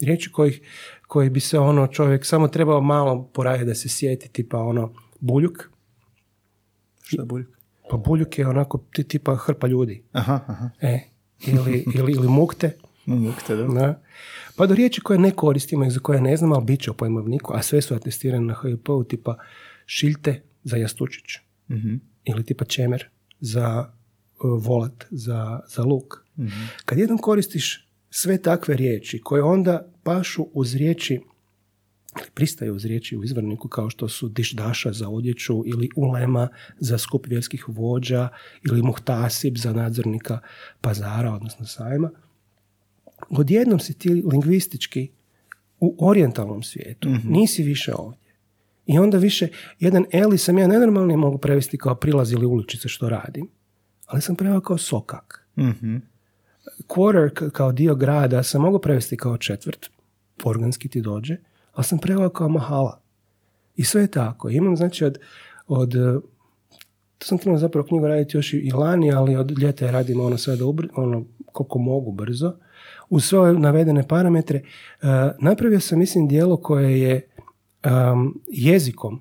Riječi kojih, koji bi se ono čovjek samo trebao malo poraditi da se sjeti, tipa ono buljuk. Šta buljuk? Pa buljuk je onako ti- tipa hrpa ljudi. Aha, aha. E, ili, ili, ili mukte. Mukte, da. Da. Pa do riječi koje ne koristimo i za koje ne znam, ali bit će u pojmovniku, a sve su atestirane na HIP-u, tipa šilte za jastučić. Mhm. Ili tipa čemer za uh, volat, za, za luk. Kad jednom koristiš sve takve riječi koje onda pašu uz riječi ili pristaju uz riječi u izvorniku kao što su dišdaša za odjeću ili ulema za skup vjerskih vođa ili muhtasib za nadzornika pazara, odnosno sajma. Odjednom si ti lingvistički u orijentalnom svijetu, nisi više ovdje. I onda više, jedan Eli sam ja nenormalnije mogu prevesti kao prilaz ili uličice što radim, ali sam preveo kao sokak. Mhm. Quarter kao dio grada sam mogu prevesti kao četvrt, organski ti dođe, ali sam preveo kao mahala. I sve je tako. Imam znači od, od eh, to sam trebao zapravo knjigu raditi još i lani, ali od ljeta je radim ono sve da ubr- ono koliko mogu brzo. Uz sve ove navedene parametre eh, napravio sam mislim dijelo koje je um, jezikom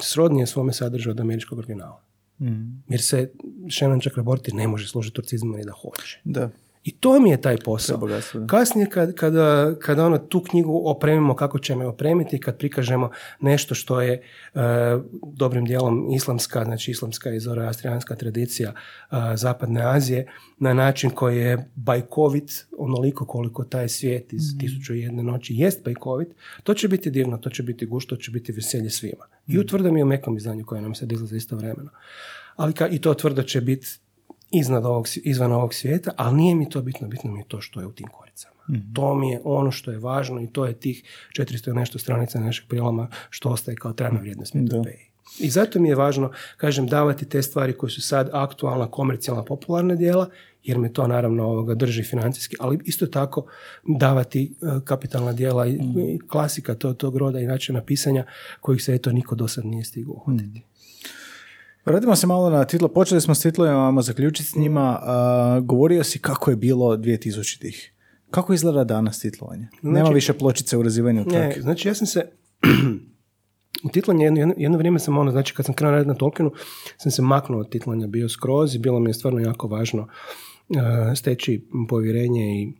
srodnije svome sadržaju od američkog originala. Mhm. Jer se Shannon Chakraborty ne može služiti turcizmom ni da hoće. Da. I to mi je taj posao. Kasnije kad, kada, kada ono, tu knjigu opremimo kako ćemo je opremiti, kad prikažemo nešto što je e, dobrim dijelom islamska, znači islamska i zoroastrijanska tradicija e, zapadne Azije, na način koji je bajkovit onoliko koliko taj svijet iz tisuću i jedne noći jest bajkovit, to će biti divno, to će biti gušto, to će biti veselje svima. I u tvrdom i u mekom izdanju koje nam se izlaze isto vremeno. Ali ka, i to tvrdo će biti iznad ovog, izvan ovog svijeta, ali nije mi to bitno, bitno mi je to što je u tim koricama. To mi je ono što je važno i to je tih 400 i nešto stranica našeg priloma što ostaje kao trajna vrijednost Metopeji. I zato mi je važno, kažem, davati te stvari koje su sad aktualna, komercijalna, popularna dijela, jer me to naravno ovoga drži financijski, ali isto tako davati e, kapitalna dijela i klasika to, tog roda i načina pisanja kojih se eto niko do sad nije stigao uhvatiti. Vratimo se malo na titlo. Počeli smo s titlovima, zaključiti s njima. govorio si kako je bilo 2000-ih. Kako izgleda danas titlovanje? Znači, Nema više pločice u razivanju Ne, znači ja sam se... u titlanje jedno, jedno, vrijeme sam ono, znači kad sam krenuo raditi na Tolkienu, sam se maknuo od titlanja bio skroz i bilo mi je stvarno jako važno uh, steći povjerenje i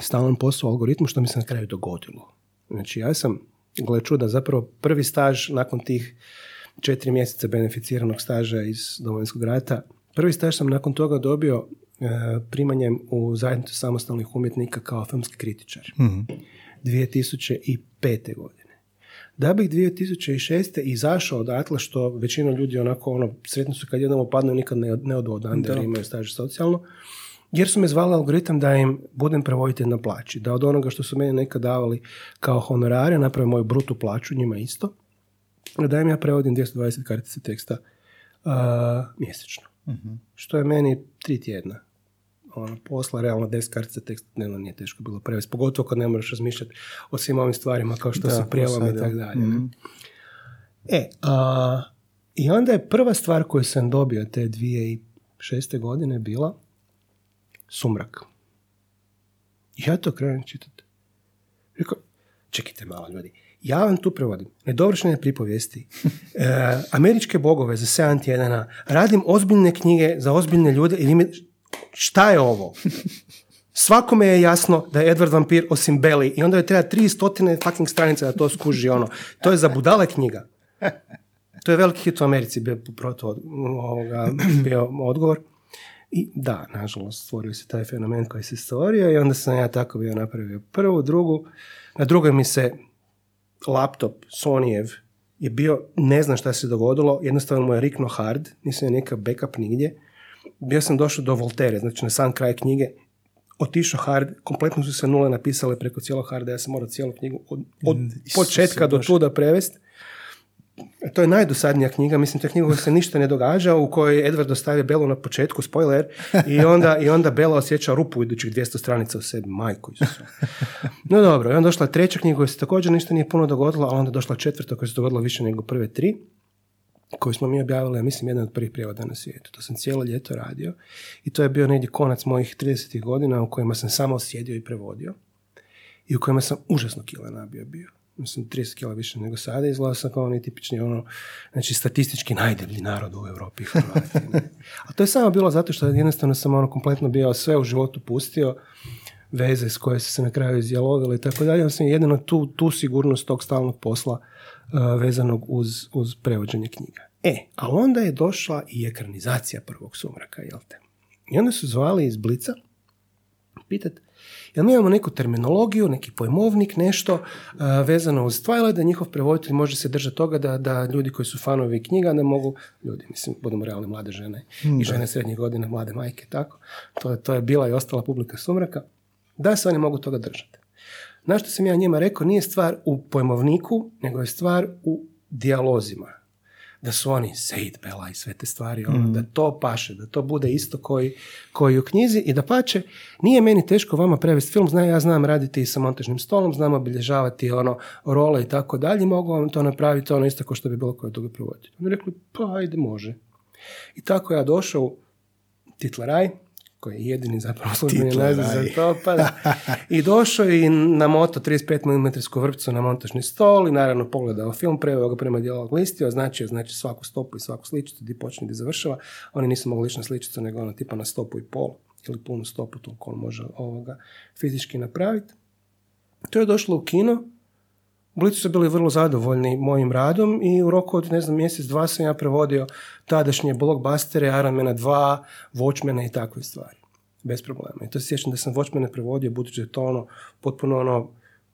stalan posao algoritmu, što mi se na kraju dogodilo. Znači ja sam, gle čuda, zapravo prvi staž nakon tih četiri mjeseca beneficiranog staža iz Domovinskog rata. Prvi staž sam nakon toga dobio e, primanjem u zajednicu samostalnih umjetnika kao filmski kritičar. Mm-hmm. 2005. godine. Da bih 2006. izašao odatle, što većina ljudi onako, ono, sretno su kad jednom opadnu, nikad ne, ne odu odande jer imaju staž socijalno, jer su me zvali algoritam da im budem prevoditelj na plaći. Da od onoga što su meni nekad davali kao honorare, napravim moju brutu plaću, njima isto, da im ja prevodim 220 kartica teksta uh, mjesečno. uh Što je meni tri tjedna. Ono, posla, realno 10 kartica teksta dnevno nije teško bilo prevesti. Pogotovo kad ne moraš razmišljati o svim ovim stvarima kao što da, su prijelome i tako dalje. Mhm. E, a, i onda je prva stvar koju sam dobio te dvije i šeste godine bila sumrak. I ja to krenem čitati. Rekao, čekajte malo ljudi, ja vam tu prevodim nedovršene pripovijesti, e, američke bogove za 7 tjedana, radim ozbiljne knjige za ozbiljne ljude i vi mi, šta je ovo? Svakome je jasno da je Edward Vampir osim Belly i onda je treba tri stotine fucking stranica da to skuži ono. To je za budale knjiga. To je veliki hit u Americi bio, proto, ovoga, bio odgovor. I da, nažalost, stvorio se taj fenomen koji se stvorio i onda sam ja tako bio napravio prvu, drugu. Na drugoj mi se laptop Sonyjev je bio, ne znam šta se dogodilo, jednostavno mu je rikno hard, nisam je neka backup nigdje. Bio sam došao do Voltere, znači na sam kraj knjige, otišao hard, kompletno su se nule napisale preko cijelog harda, ja sam morao cijelu knjigu od, od početka do tuda prevesti to je najdosadnija knjiga, mislim, to je knjiga koja se ništa ne događa, u kojoj Edward dostavio Belu na početku, spoiler, i onda, i onda Bela osjeća rupu idućih 200 stranica u sebi, majku Isusu. No dobro, i onda došla treća knjiga koja se također ništa nije puno dogodilo, a onda došla četvrta koja se dogodila više nego prve tri, koju smo mi objavili, ja mislim, jedan od prvih prijevoda na svijetu. To sam cijelo ljeto radio i to je bio negdje konac mojih 30. godina u kojima sam samo sjedio i prevodio i u kojima sam užasno kila nabio bio mislim 30 kila više nego sada, izgleda sam kao onaj tipični ono, znači statistički najdeblji narod u Europi Hrvati. A to je samo bilo zato što jednostavno sam ono kompletno bio sve u životu pustio, veze s koje su se na kraju izjalovile i tako dalje, sam jedino tu, tu sigurnost tog stalnog posla uh, vezanog uz, uz prevođenje knjiga. E, a onda je došla i ekranizacija prvog sumraka, jel te? I onda su zvali iz Blica pitati Jel mi imamo neku terminologiju, neki pojmovnik, nešto uh, vezano uz Twilight, da njihov prevoditelj može se držati toga da, da ljudi koji su fanovi knjiga ne mogu, ljudi, mislim, budemo realne mlade žene i žene srednjih godina, mlade majke, tako. To je, to je bila i ostala publika sumraka, da se oni mogu toga držati. Na što sam ja njima rekao, nije stvar u pojmovniku, nego je stvar u dijalozima da su oni Seid Bela i sve te stvari, ono, da to paše, da to bude isto koji, koji u knjizi i da pače, nije meni teško vama prevesti film, znam, ja znam raditi i sa montažnim stolom, znam obilježavati ono, role i tako dalje, mogu vam to napraviti ono isto kao što bi bilo koje drugi prevoditelj. Oni rekli, pa ajde, može. I tako ja došao u Titlaraj, koji je jedini zapravo službeni naziv za to. Pa I došao i na moto 35 mm vrpcu na montažni stol i naravno pogledao film, preveo ga prema dijalog listi, označio znači svaku stopu i svaku sličicu gdje počne gdje završava. Oni nisu mogli ići na sličicu, nego ono tipa na stopu i pol ili punu stopu, toliko on može ovoga fizički napraviti. To je došlo u kino, Blicu su bili vrlo zadovoljni mojim radom i u roku od, ne znam, mjesec, dva sam ja prevodio tadašnje blockbustere, Ironmana 2, Watchmena i takve stvari. Bez problema. I to se sjećam da sam Watchmena prevodio, budući da je to ono, potpuno ono,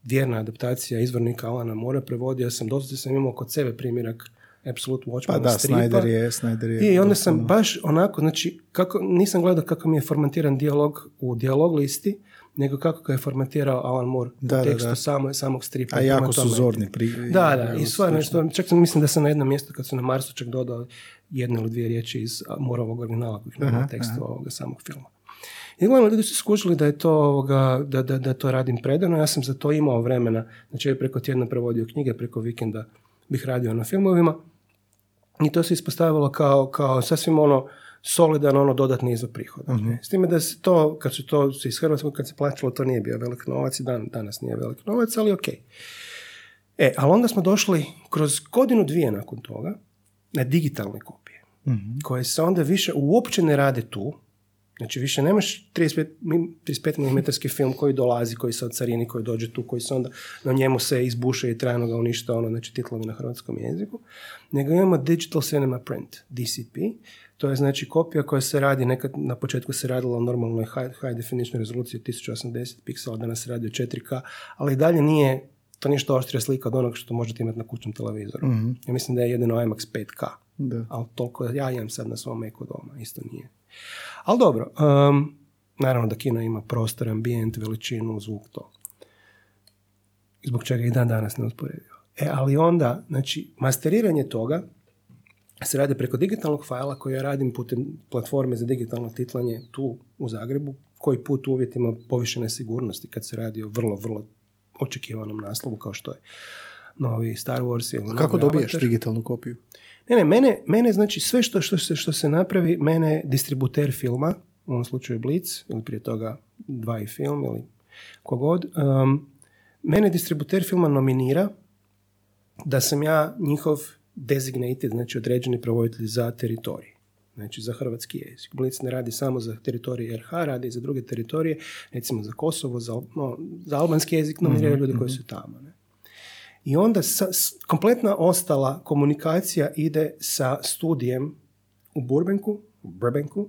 vjerna adaptacija izvornika Alana Mora, prevodio sam, doslovno sam imao kod sebe primjerak Absolute Watchmen Pa da, stripa. Snyder je, Snyder je. I onda sam baš onako, znači, kako, nisam gledao kako mi je formatiran dijalog u dijalog listi, nego kako ga je formatirao Alan Moore Da, da, u tekstu da. samo, samog stripa. A jako su zorni. Pri... Da, da, i stvarno, što, čak sam mislim da sam na jednom mjestu kad su na Marsu čak dodao jednu ili dvije riječi iz Mooreovog originala nema Aha, u tekstu ovoga samog filma. I uglavnom ljudi su skužili da je to, ovoga, da, da, da to radim predano, ja sam za to imao vremena, znači ja preko tjedna prevodio knjige, preko vikenda bih radio na filmovima i to se ispostavilo kao, kao sasvim ono solidan ono dodatni izvor prihoda. ne. S time da se to, kad su to se iz Hrvatskog, kad se plaćalo, to nije bio velik novac i dan, danas nije velik novac, ali ok. E, ali onda smo došli kroz godinu dvije nakon toga na digitalne kopije, koje se onda više uopće ne rade tu, Znači više nemaš 35, mi- 35 mm film koji dolazi, koji se od carini, koji dođe tu, koji se onda na njemu se izbuše i trajno ga uništa, ono, znači titlovi na hrvatskom jeziku, nego imamo Digital Cinema Print, DCP, to je znači kopija koja se radi, nekad na početku se radila u normalnoj high, high definition rezoluciji 1080 piksela, danas se radi u 4K, ali i dalje nije to ništa oštrija slika od onog što možete imati na kućnom televizoru. Ja mislim da je jedino IMAX 5K, Da. ali toliko ja imam sad na svom Macu doma, isto nije. Ali dobro, um, naravno da kino ima prostor, ambijent, veličinu, zvuk, to. Zbog čega i dan danas ne usporedio. E, ali onda, znači, masteriranje toga se radi preko digitalnog fajla koji ja radim putem platforme za digitalno titlanje tu u Zagrebu, koji put u uvjetima povišene sigurnosti kad se radi o vrlo, vrlo očekivanom naslovu kao što je novi Star Wars ili Kako novi dobiješ Avatar. digitalnu kopiju? Ne, ne, mene, mene znači sve što, što, se, što se napravi, mene distributer filma, u ovom slučaju Blitz, ili prije toga dva i film, ili kogod, um, mene distributer filma nominira da sam ja njihov designated, znači određeni provoditelj za teritorij. Znači za hrvatski jezik. Blitz ne radi samo za teritorije RH, radi i za druge teritorije, recimo za Kosovo, za, no, za albanski jezik nominiraju ljudi koji su tamo. Ne? I onda sa, s- kompletna ostala komunikacija ide sa studijem u Burbanku, u Burbanku,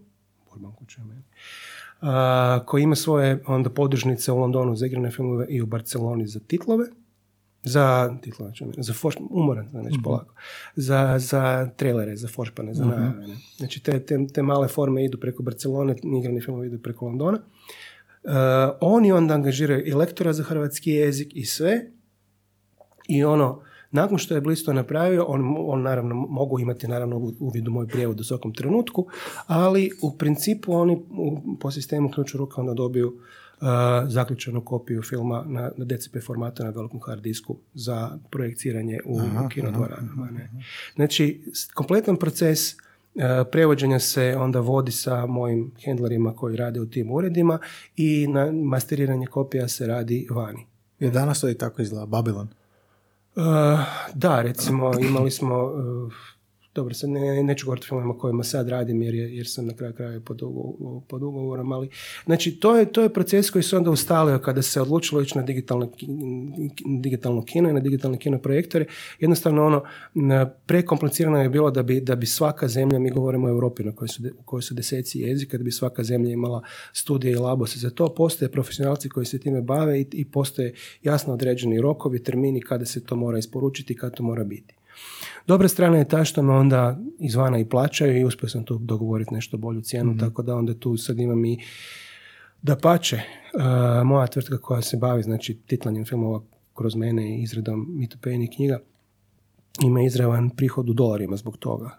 Burbanku a, koji ima svoje onda podružnice u Londonu za igrane filmove i u Barceloni za titlove, za meni, za forš, umoran, sam već polako, za, za trailere, za foršpane, za najave. ne. Znači te, te, te male forme idu preko Barcelone, igrani filmovi idu preko Londona. Uh, oni onda angažiraju i lektora za hrvatski jezik i sve, i ono, nakon što je Bliss to napravio, on, on naravno mogu imati naravno u- uvid u moj prijevod u svakom trenutku, ali u principu oni u, po sistemu ključu ruka onda dobiju uh, zaključenu kopiju filma na, na DCP formatu na velikom hard disku za projekciranje u, u kinodvoranama. ne. Znači, kompletan proces uh, prevođenja se onda vodi sa mojim handlerima koji rade u tim uredima i na masteriranje kopija se radi vani. Jer danas to i tako izgleda, Babylon. Uh, da, recimo imali smo, uh, dobro, sad ne, neću govoriti o filmovima kojima sad radim jer, je- jer sam na kraju kraja pod, ugo- pod ugovorom, ali znači to je, to je proces koji se onda ustalio kada se odlučilo ići na digitalno, digitalno kino i na digitalne kino projektore. Jednostavno ono, prekomplicirano je bilo da bi, da bi svaka zemlja, mi govorimo o Europi na kojoj su, kojoj su deseci jezika, da bi svaka zemlja imala studije i labose za to. Postoje profesionalci koji se time bave i, i postoje jasno određeni rokovi, termini kada se to mora isporučiti i kada to mora biti. Dobra strana je ta što me onda izvana i plaćaju i uspio sam tu dogovoriti nešto bolju cijenu, tako da onda tu sad imam i da pače, moja tvrtka koja se bavi znači titlanjem filmova kroz mene i izradom mitopejnih knjiga, ima izravan prihod u dolarima zbog toga.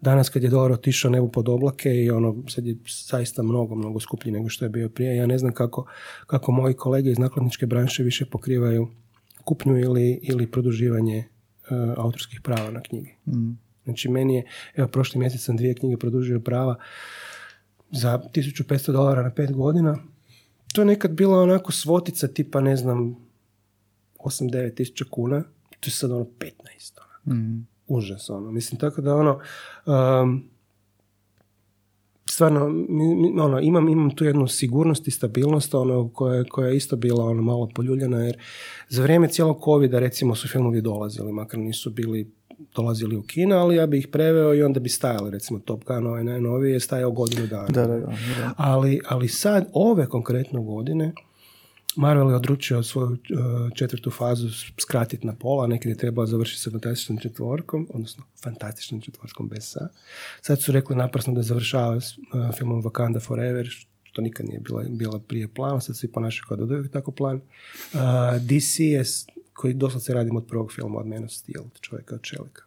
Danas kad je dolar otišao nebu pod oblake i ono sad je zaista mnogo, mnogo skuplji nego što je bio prije. Ja ne znam kako, kako moji kolege iz nakladničke branše više pokrivaju kupnju ili, ili produživanje autorskih prava na knjige. Znači meni je, evo prošli mjesec sam dvije knjige produžio prava za 1500 dolara na pet godina. To je nekad bila onako svotica tipa, ne znam, 8-9 tisuća kuna. To je sad ono 15. Ono. Užas, ono. Mislim, tako da ono... um, stvarno, ono, imam, imam tu jednu sigurnost i stabilnost ono, koja, koja je isto bila ono, malo poljuljana, jer za vrijeme cijelog covida recimo su filmovi dolazili, makar nisu bili dolazili u kina, ali ja bi ih preveo i onda bi stajali, recimo Top Gun, ovaj najnoviji je stajao godinu dana. Da, da, da. da. Ali, ali sad, ove konkretno godine, Marvel je odručio svoju uh, četvrtu fazu skratiti na pola, nekad je trebao završiti sa fantastičnom četvorkom, odnosno fantastičnom četvorkom bez sa. Sad su rekli naprasno da završava s uh, filmom Wakanda Forever, što nikad nije bila, bila prije plana, sad svi ponašaju kao da je tako plan. Uh, DC je, koji doslovce radim od prvog filma, od Man of Steel, čovjeka od čelika.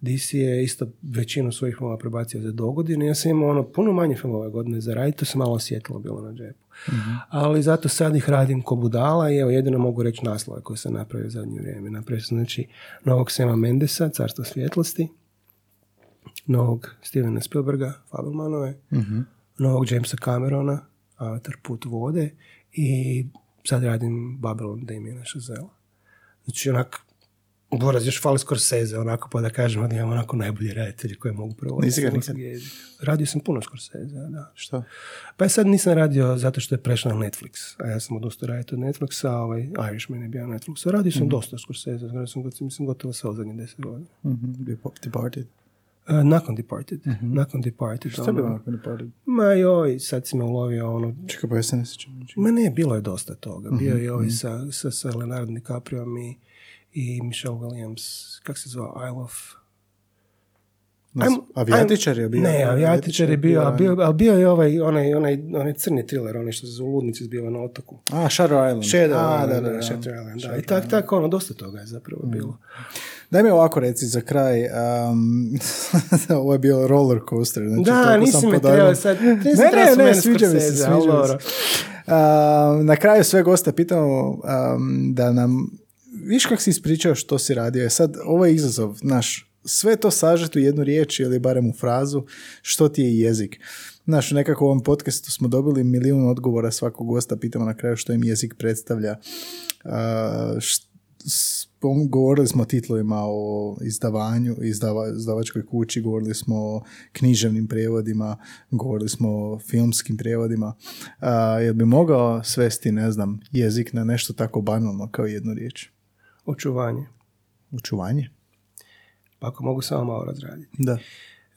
DC je isto većinu svojih filmova prebacio za dogodine. Ja sam imao ono puno manje filmova godine za raditi, to se malo osjetilo bilo na džepu. Ali zato sad ih radim ko budala i evo jedino mogu reći naslove koje sam napravio u zadnje vrijeme. Napravio sam znači novog Sema Mendesa, Carstvo svjetlosti, novog Stevena Spielberga, Fabelmanove, novog Jamesa Camerona, Avatar put vode i sad radim Babylon Damiena Chazelle. Znači onak, Boraz, još fali Scorsese, onako pa da kažemo da imamo onako najbolji redatelji koje mogu prevoditi. Nisi ga nikad? Radio sam puno Scorsese, da. Što? Pa ja sad nisam radio zato što je prešao na Netflix, a ja sam odustao raditi od Netflixa, a ovaj Irishman je bio na Netflixu. Radio sam dosta Scorsese, radio sam, mislim, gotovo sve u zadnjih deset godina. Mhm, Departed. E, nakon Departed, nakon Departed. Šta je bilo ono- nakon Departed? Ma joj, sad si me ulovio ono... Čekaj, pa ja se ne sjećam. ničega. Ma ne, bilo je dosta toga. Bio je i ovaj sa, sa, sa Leonardo DiCaprio i, i Michelle Williams, kak se zvao, Isle of... Ne znam, Ajmo- Avijatičar je bio. Ne, avijatičar je bio, ali bio, bio je ovaj, onaj, onaj, onaj crni thriller, onaj što se u ludnici zbiva na otoku. A, Shutter Island. Shadow A, Island, da, da, da. Shutter Island, da. I tak, tako, ono, dosta toga je zapravo bilo. Daj mi ovako reci za kraj. Um, ovo je bio roller coaster. Znači, Da, nisi me trebao sad- nisi Ne, ne, ne, spomenuti sviđa mi se, sviđa mi se. Um, na kraju sve goste pitamo um, da nam, viš kak si ispričao što si radio. E Sad, ovo je izazov, znaš, sve to sažeti u jednu riječ ili barem u frazu, što ti je jezik. Znaš, nekako u ovom podcastu smo dobili milijun odgovora svakog gosta, pitamo na kraju što im jezik predstavlja. Uh, št- govorili smo o titlovima, o izdavanju, izdava, izdavačkoj kući, govorili smo o književnim prijevodima, govorili smo o filmskim prijevodima. A, jel bi mogao svesti, ne znam, jezik na nešto tako banalno kao jednu riječ? Očuvanje. Učuvanje? Pa ako mogu samo malo razraditi. Da.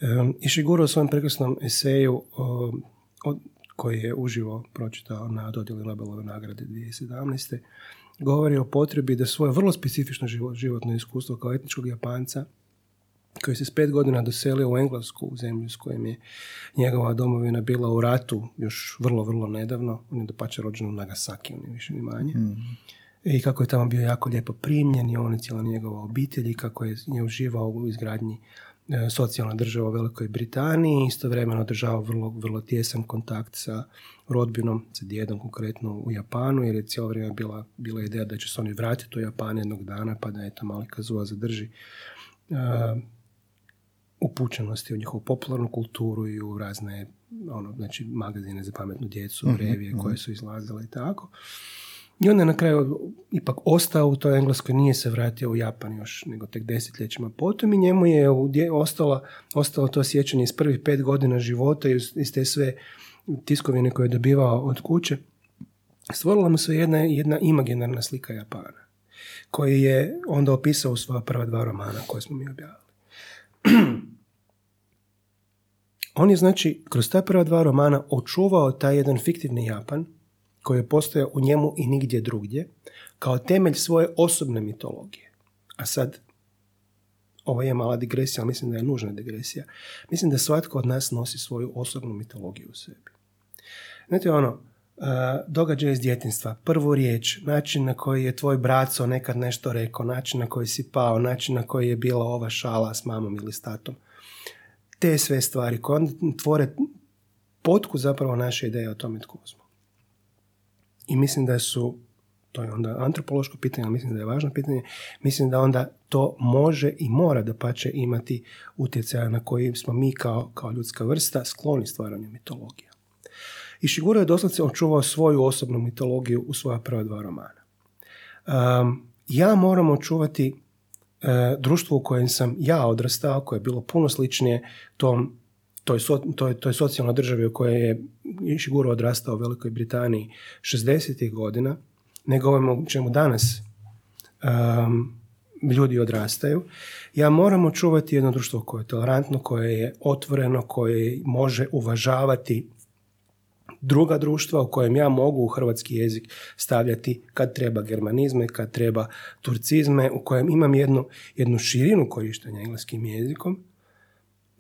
Um, Ishiguro u svojem prekrasnom eseju um, od, koji je uživo pročitao na dodjeli Nobelove nagrade 2017. govori o potrebi da svoje vrlo specifično živo- životno iskustvo kao etničkog Japanca koji se s pet godina doselio u Englesku, u zemlju s kojim je njegova domovina bila u ratu još vrlo, vrlo nedavno. On je dopače rođen u Nagasaki, on je više ni manje. I kako je tamo bio jako lijepo primljen i on i cijela njegova obitelj i kako je, je uživao u izgradnji e, socijalna država u Velikoj Britaniji, istovremeno održavao vrlo, vrlo tjesan kontakt sa rodbinom, sa djedom konkretno u Japanu, jer je cijelo vrijeme bila, bila ideja da će se oni vratiti u Japan jednog dana, pa da eto mali Kazua zadrži e, upućenosti u njihovu popularnu kulturu i u razne ono, znači, magazine za pametnu djecu, revije koje su izlazile i tako. I onda je na kraju ipak ostao u toj Engleskoj, nije se vratio u Japan još, nego tek desetljećima potom i njemu je ostalo, ostalo to sjećanje iz prvih pet godina života i iz te sve tiskovine koje je dobivao od kuće. Stvorila mu se jedna, jedna imaginarna slika Japana, koji je onda opisao u svoja prva dva romana koje smo mi objavili. On je znači kroz ta prva dva romana očuvao taj jedan fiktivni Japan koji je postojao u njemu i nigdje drugdje kao temelj svoje osobne mitologije. A sad, ovo je mala digresija, ali mislim da je nužna digresija. Mislim da svatko od nas nosi svoju osobnu mitologiju u sebi. Znate ono, uh, događaj iz djetinstva, prvu riječ, način na koji je tvoj braco nekad nešto rekao, način na koji si pao, način na koji je bila ova šala s mamom ili s tatom. Te sve stvari koje onda tvore potku zapravo naše ideje o tome tko smo. I mislim da su, to je onda antropološko pitanje, ali mislim da je važno pitanje, mislim da onda to može i mora da pače imati utjecaja na koji smo mi kao, kao ljudska vrsta skloni stvaranju mitologija. I Shiguro je doslovce očuvao svoju osobnu mitologiju u svoja prva dva romana. Um, ja moram očuvati e, društvo u kojem sam ja odrastao, koje je bilo puno sličnije tom, toj, toj, toj socijalnoj državi u kojoj je Ishiguro odrastao u Velikoj Britaniji 60. godina, nego ovome čemu danas um, ljudi odrastaju. Ja moram očuvati jedno društvo koje je tolerantno, koje je otvoreno, koje može uvažavati druga društva u kojem ja mogu u hrvatski jezik stavljati kad treba germanizme, kad treba turcizme, u kojem imam jednu, jednu širinu korištenja engleskim jezikom,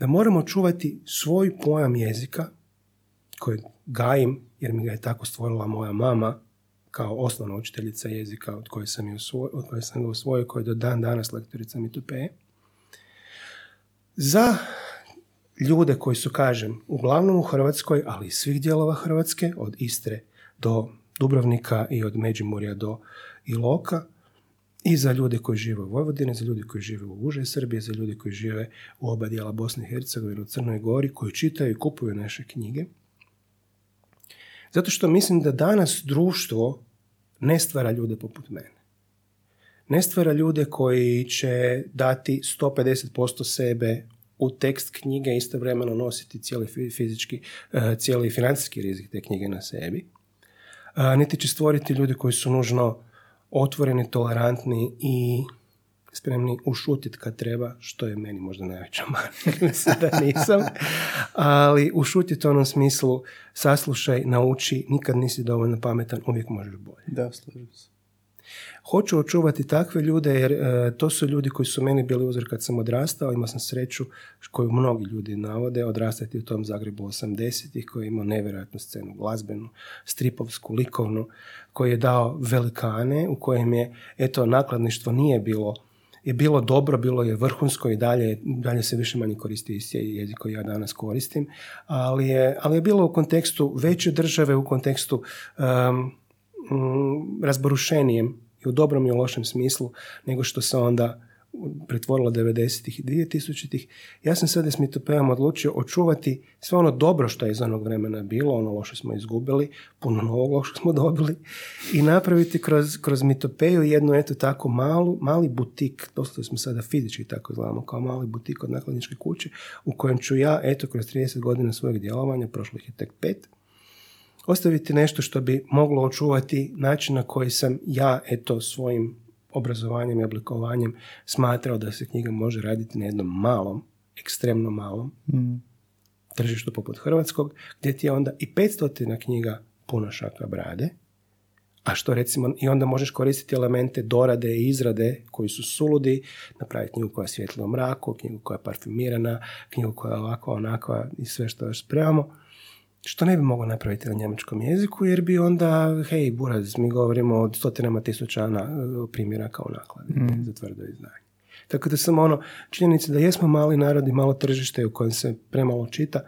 da moramo čuvati svoj pojam jezika koji gajim, jer mi ga je tako stvorila moja mama kao osnovna učiteljica jezika od koje sam, je od koje sam ga usvojio, koja je do dan danas lektorica Mitupe. Za ljude koji su, kažem, uglavnom u Hrvatskoj, ali i svih dijelova Hrvatske, od Istre do Dubrovnika i od Međimurja do Iloka, i za ljude koji žive u Vojvodini, za ljude koji žive u Užoj Srbiji, za ljude koji žive u oba dijela Bosne i Hercegovine, u Crnoj Gori, koji čitaju i kupuju naše knjige. Zato što mislim da danas društvo ne stvara ljude poput mene. Ne stvara ljude koji će dati 150% sebe u tekst knjige istovremeno nositi cijeli fizički, e, cijeli financijski rizik te knjige na sebi. Niti će stvoriti ljude koji su nužno otvoreni, tolerantni i spremni ušutiti kad treba, što je meni možda najveća. Mislim da nisam. Ali ušutiti u onom smislu saslušaj, nauči, nikad nisi dovoljno pametan, uvijek možeš bolje. Da, slažem se. Hoću očuvati takve ljude jer e, to su ljudi koji su meni bili uzor kad sam odrastao. Imao sam sreću koju mnogi ljudi navode odrastati u tom Zagrebu 80-ih koji je imao nevjerojatnu scenu glazbenu, stripovsku, likovnu, koji je dao velikane u kojem je, eto, nakladništvo nije bilo je bilo dobro, bilo je vrhunsko i dalje, dalje se više manje koristi isti jezik koji ja danas koristim, ali je, ali je bilo u kontekstu veće države, u kontekstu um, razborušenijem i u dobrom i u lošem smislu nego što se onda pretvorilo 90-ih i 2000-ih. Ja sam sada s mitopeom odlučio očuvati sve ono dobro što je iz onog vremena bilo, ono loše smo izgubili, puno novog lošeg smo dobili i napraviti kroz, kroz mitopeju jednu eto tako malu, mali butik, dosta smo sada fizički tako izgledamo kao mali butik od nakladničke kuće u kojem ću ja eto kroz 30 godina svojeg djelovanja, prošlo ih je tek pet, ostaviti nešto što bi moglo očuvati način na koji sam ja eto svojim obrazovanjem i oblikovanjem smatrao da se knjiga može raditi na jednom malom, ekstremno malom mm. tržištu poput Hrvatskog, gdje ti je onda i 500 knjiga puno šaka brade, a što recimo, i onda možeš koristiti elemente dorade i izrade koji su suludi, napraviti knjigu koja je svjetla u mraku, knjigu koja je parfumirana, knjigu koja je ovako, onakva i sve što još spremamo što ne bi moglo napraviti na njemačkom jeziku, jer bi onda, hej, buraz, mi govorimo od stotinama tisuća na, primjeraka u nakladi mm. za tvrdo izdanje. Tako da sam ono, činjenica da jesmo mali narod i malo tržište u kojem se premalo čita,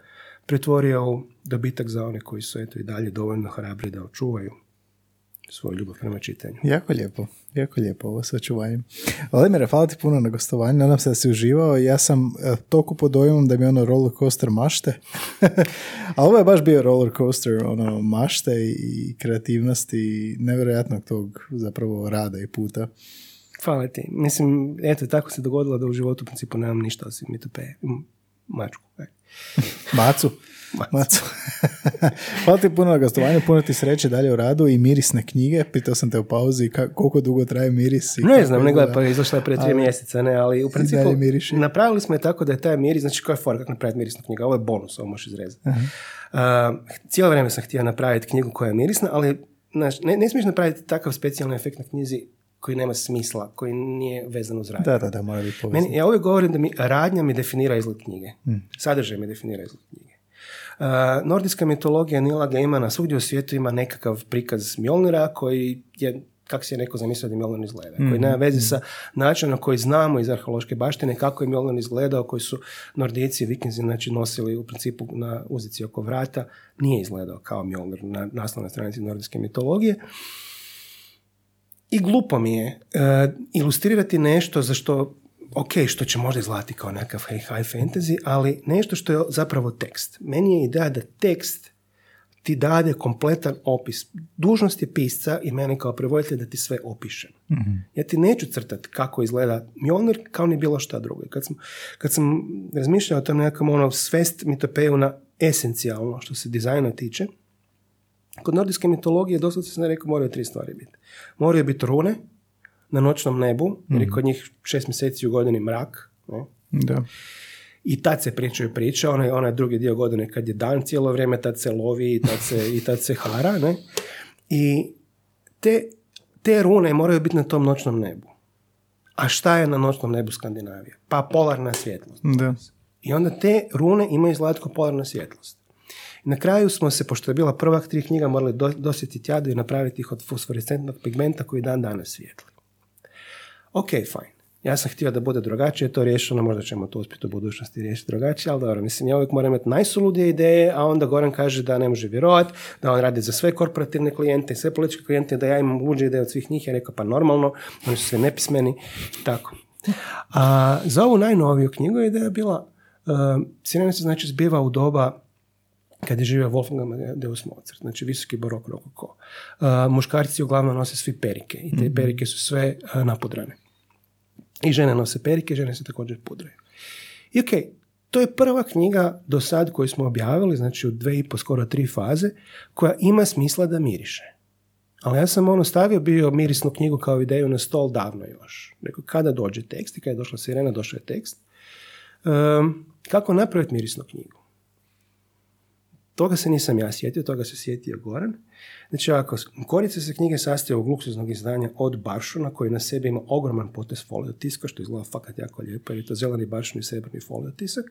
pretvorio u dobitak za one koji su eto i dalje dovoljno hrabri da očuvaju svoju ljubav prema čitanju. Jako lijepo, jako lijepo ovo sa očuvanjem. Vladimire, hvala ti puno na gostovanju, nadam se da si uživao. Ja sam e, toliko pod dojmom da mi ono roller coaster mašte. A ovo je baš bio roller coaster ono, mašte i kreativnosti i nevjerojatnog tog zapravo rada i puta. Hvala ti. Mislim, eto, tako se dogodilo da u životu u principu nemam ništa osim mitope. Mačku. Macu. Macu. Hvala ti puno na gostovanju, puno ti sreće dalje u radu i mirisne knjige. Pitao sam te u pauzi koliko dugo traje miris. ne znam, ne gledaj, pa izašla je prije tri mjeseca, ne, ali u principu napravili smo je tako da je taj miris, znači koja je fora, kako napraviti mirisnu knjigu, ovo je bonus, ovo možeš izrezati. Uh, cijelo vrijeme sam htio napraviti knjigu koja je mirisna, ali ne, ne smiješ napraviti takav specijalni efekt na knjizi koji nema smisla, koji nije vezan uz radnju. Da, da, da, mora biti povezan. ja uvijek govorim da mi radnja mi definira izgled knjige. Mm. Sadržaj mi definira izgled knjige. Uh, nordijska mitologija Nila Gaimana svugdje u svijetu ima nekakav prikaz Mjolnira koji je kako si je neko zamislio da Mjolnir izgleda, koji nema veze sa načinom na koji znamo iz arheološke baštine kako je Mjolnir izgledao, koji su Nordici, Vikinzi znači, nosili u principu na uzici oko vrata, nije izgledao kao Mjolnir na naslovnoj stranici nordijske mitologije. I glupo mi je uh, ilustrirati nešto za što ok, što će možda izgledati kao nekakav high, high fantasy, ali nešto što je zapravo tekst. Meni je ideja da tekst ti dade kompletan opis. Dužnost je pisca i meni kao prevoditelj da ti sve opišem. mm Ja ti neću crtati kako izgleda Mjolnir kao ni bilo šta drugo. Kad sam, kad sam razmišljao o tom nekakvom ono svest mitopeju na esencijalno što se dizajna tiče, kod nordijske mitologije doslovce sam rekao moraju tri stvari biti. Moraju biti rune, na noćnom nebu, jer je mhm. kod njih šest mjeseci u godini mrak. Ne? Da. I tad se pričaju priče, onaj, onaj drugi dio godine kad je dan cijelo vrijeme, tad se lovi i tad se, i tad se hara, ne? I te, te rune moraju biti na tom noćnom nebu. A šta je na noćnom nebu Skandinavije? Pa polarna svjetlost. Da. I onda te rune imaju zlatko polarnu svjetlost. Na kraju smo se, pošto je bila prva tri knjiga, morali do, dosjetiti jadu i napraviti ih od fosforescentnog pigmenta koji dan danas svijetli. Ok, fine. Ja sam htio da bude drugačije, to je riješeno, možda ćemo to uspjeti u budućnosti riješiti drugačije, ali dobro, mislim, ja uvijek moram imati najsuludije ideje, a onda Goran kaže da ne može vjerovati, da on radi za sve korporativne klijente i sve političke klijente, da ja imam luđe ideje od svih njih, ja rekao, pa normalno, oni su sve nepismeni, tako. A za ovu najnoviju knjigu ideja bila, uh, se znači zbiva u doba kad je živio Wolfgang Amadeus Mozart, znači visoki barok rokoko. Uh, muškarci uglavnom nose svi perike i te perike su sve uh, napudrane. I žene nose perike, žene se također pudraju. I ok, to je prva knjiga do sad koju smo objavili, znači u dve i po, skoro tri faze, koja ima smisla da miriše. Ali ja sam ono stavio bio mirisnu knjigu kao ideju na stol davno još. Rekao, kada dođe tekst i kada je došla sirena, došao je tekst. Um, kako napraviti mirisnu knjigu? Toga se nisam ja sjetio, toga se sjetio Goran. Znači, ako Korice se knjige sastoje od luksuznog izdanja od Baršuna, koji na sebi ima ogroman potes folio tiska, što izgleda fakat jako lijepo, jer je to zeleni Baršun i srebrni folio tisak.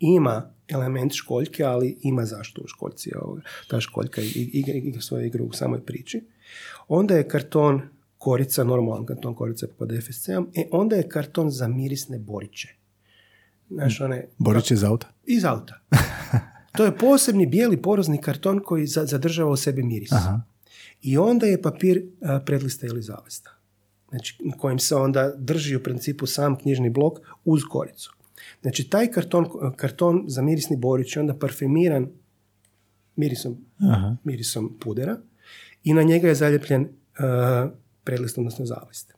Ima element školjke, ali ima zašto u školjci. Ta školjka igra, igra svoju igru u samoj priči. Onda je karton korica, normalan karton korica pod FSC-om, e onda je karton za mirisne boriće. Znaš, one... Boriće iz auta? Iz auta. To je posebni bijeli porozni karton koji zadržava u sebi miris. Aha. I onda je papir predlista ili zavesta. Znači, kojim se onda drži u principu sam knjižni blok uz koricu. Znači, taj karton, karton za mirisni borić je onda parfemiran mirisom, Aha. mirisom pudera i na njega je zaljepljen uh, predlist, odnosno zavest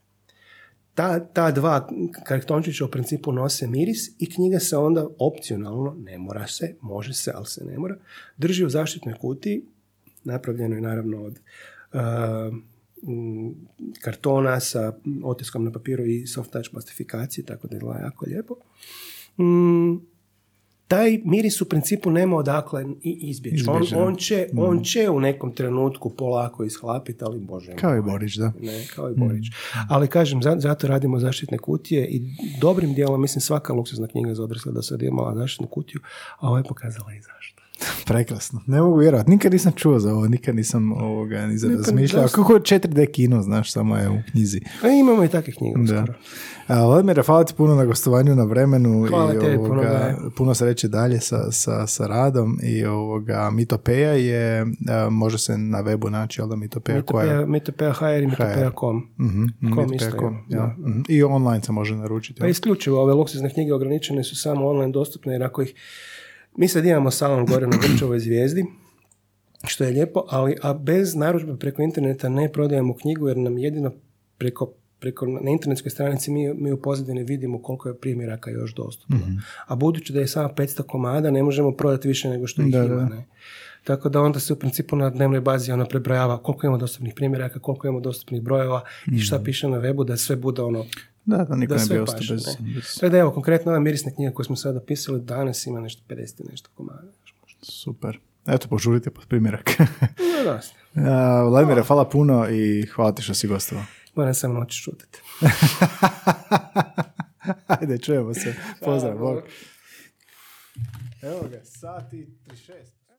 ta, ta dva kartončića u principu nose miris i knjiga se onda opcionalno, ne mora se, može se, ali se ne mora, drži u zaštitnoj kutiji, je naravno od uh, kartona sa otiskom na papiru i soft touch plastifikacije, tako da je jako lijepo. Mm, taj miris u principu nema odakle izbjeći. On, on, će, mm. on će u nekom trenutku polako ishlapiti, ali bože. Kao i Borić, da. Ne, kao i Borić. Mm. Ali kažem, zato radimo zaštitne kutije i dobrim dijelom, mislim svaka luksuzna knjiga za odrasle da sad imala zaštitnu kutiju, a ovo je pokazala i zašto. Prekrasno. Ne mogu vjerovati. Nikad nisam čuo za ovo, nikad nisam ovoga ni za pa razmišljao. Kako je 4D kino, znaš, samo je u knjizi. A imamo i takve knjige. Da. Skoro. Vladimir, hvala ti puno na gostovanju, na vremenu. Hvala i ovoga, puno, puno sreće dalje sa, sa, sa radom. I ovoga, Mitopeja je, može se na webu naći, ali da Mitopeja, Mitopeja koja je? Mitopeja HR i Mitopeja.com. Com isto ja. uh I online se može naručiti. Pa isključivo, ove luksuzne knjige ograničene su samo online dostupne, jer ako ih mi sad imamo salon gore na Grčevoj zvijezdi, što je lijepo, ali a bez narudžbe preko interneta ne prodajemo knjigu jer nam jedino preko, preko na internetskoj stranici mi, mi u pozadini vidimo koliko je primjeraka još dostupno. mm A budući da je samo 500 komada, ne možemo prodati više nego što ih da, ima. Ne? Tako da onda se u principu na dnevnoj bazi ona prebrojava koliko imamo dostupnih primjeraka, koliko imamo dostupnih brojeva i šta mhm. piše na webu da sve bude ono da, da niko da ne bi ostao bez... Tako da evo, konkretno ova mirisna knjiga koju smo sada pisali, danas ima nešto 50 nešto komada. Super. Eto, požurite pod primjerak. da, da. Vladimire, hvala puno i hvala ti što si gostovao. Moram sam noći šutiti. Ajde, čujemo se. Pozdrav, Bog. Evo ga, sati 36.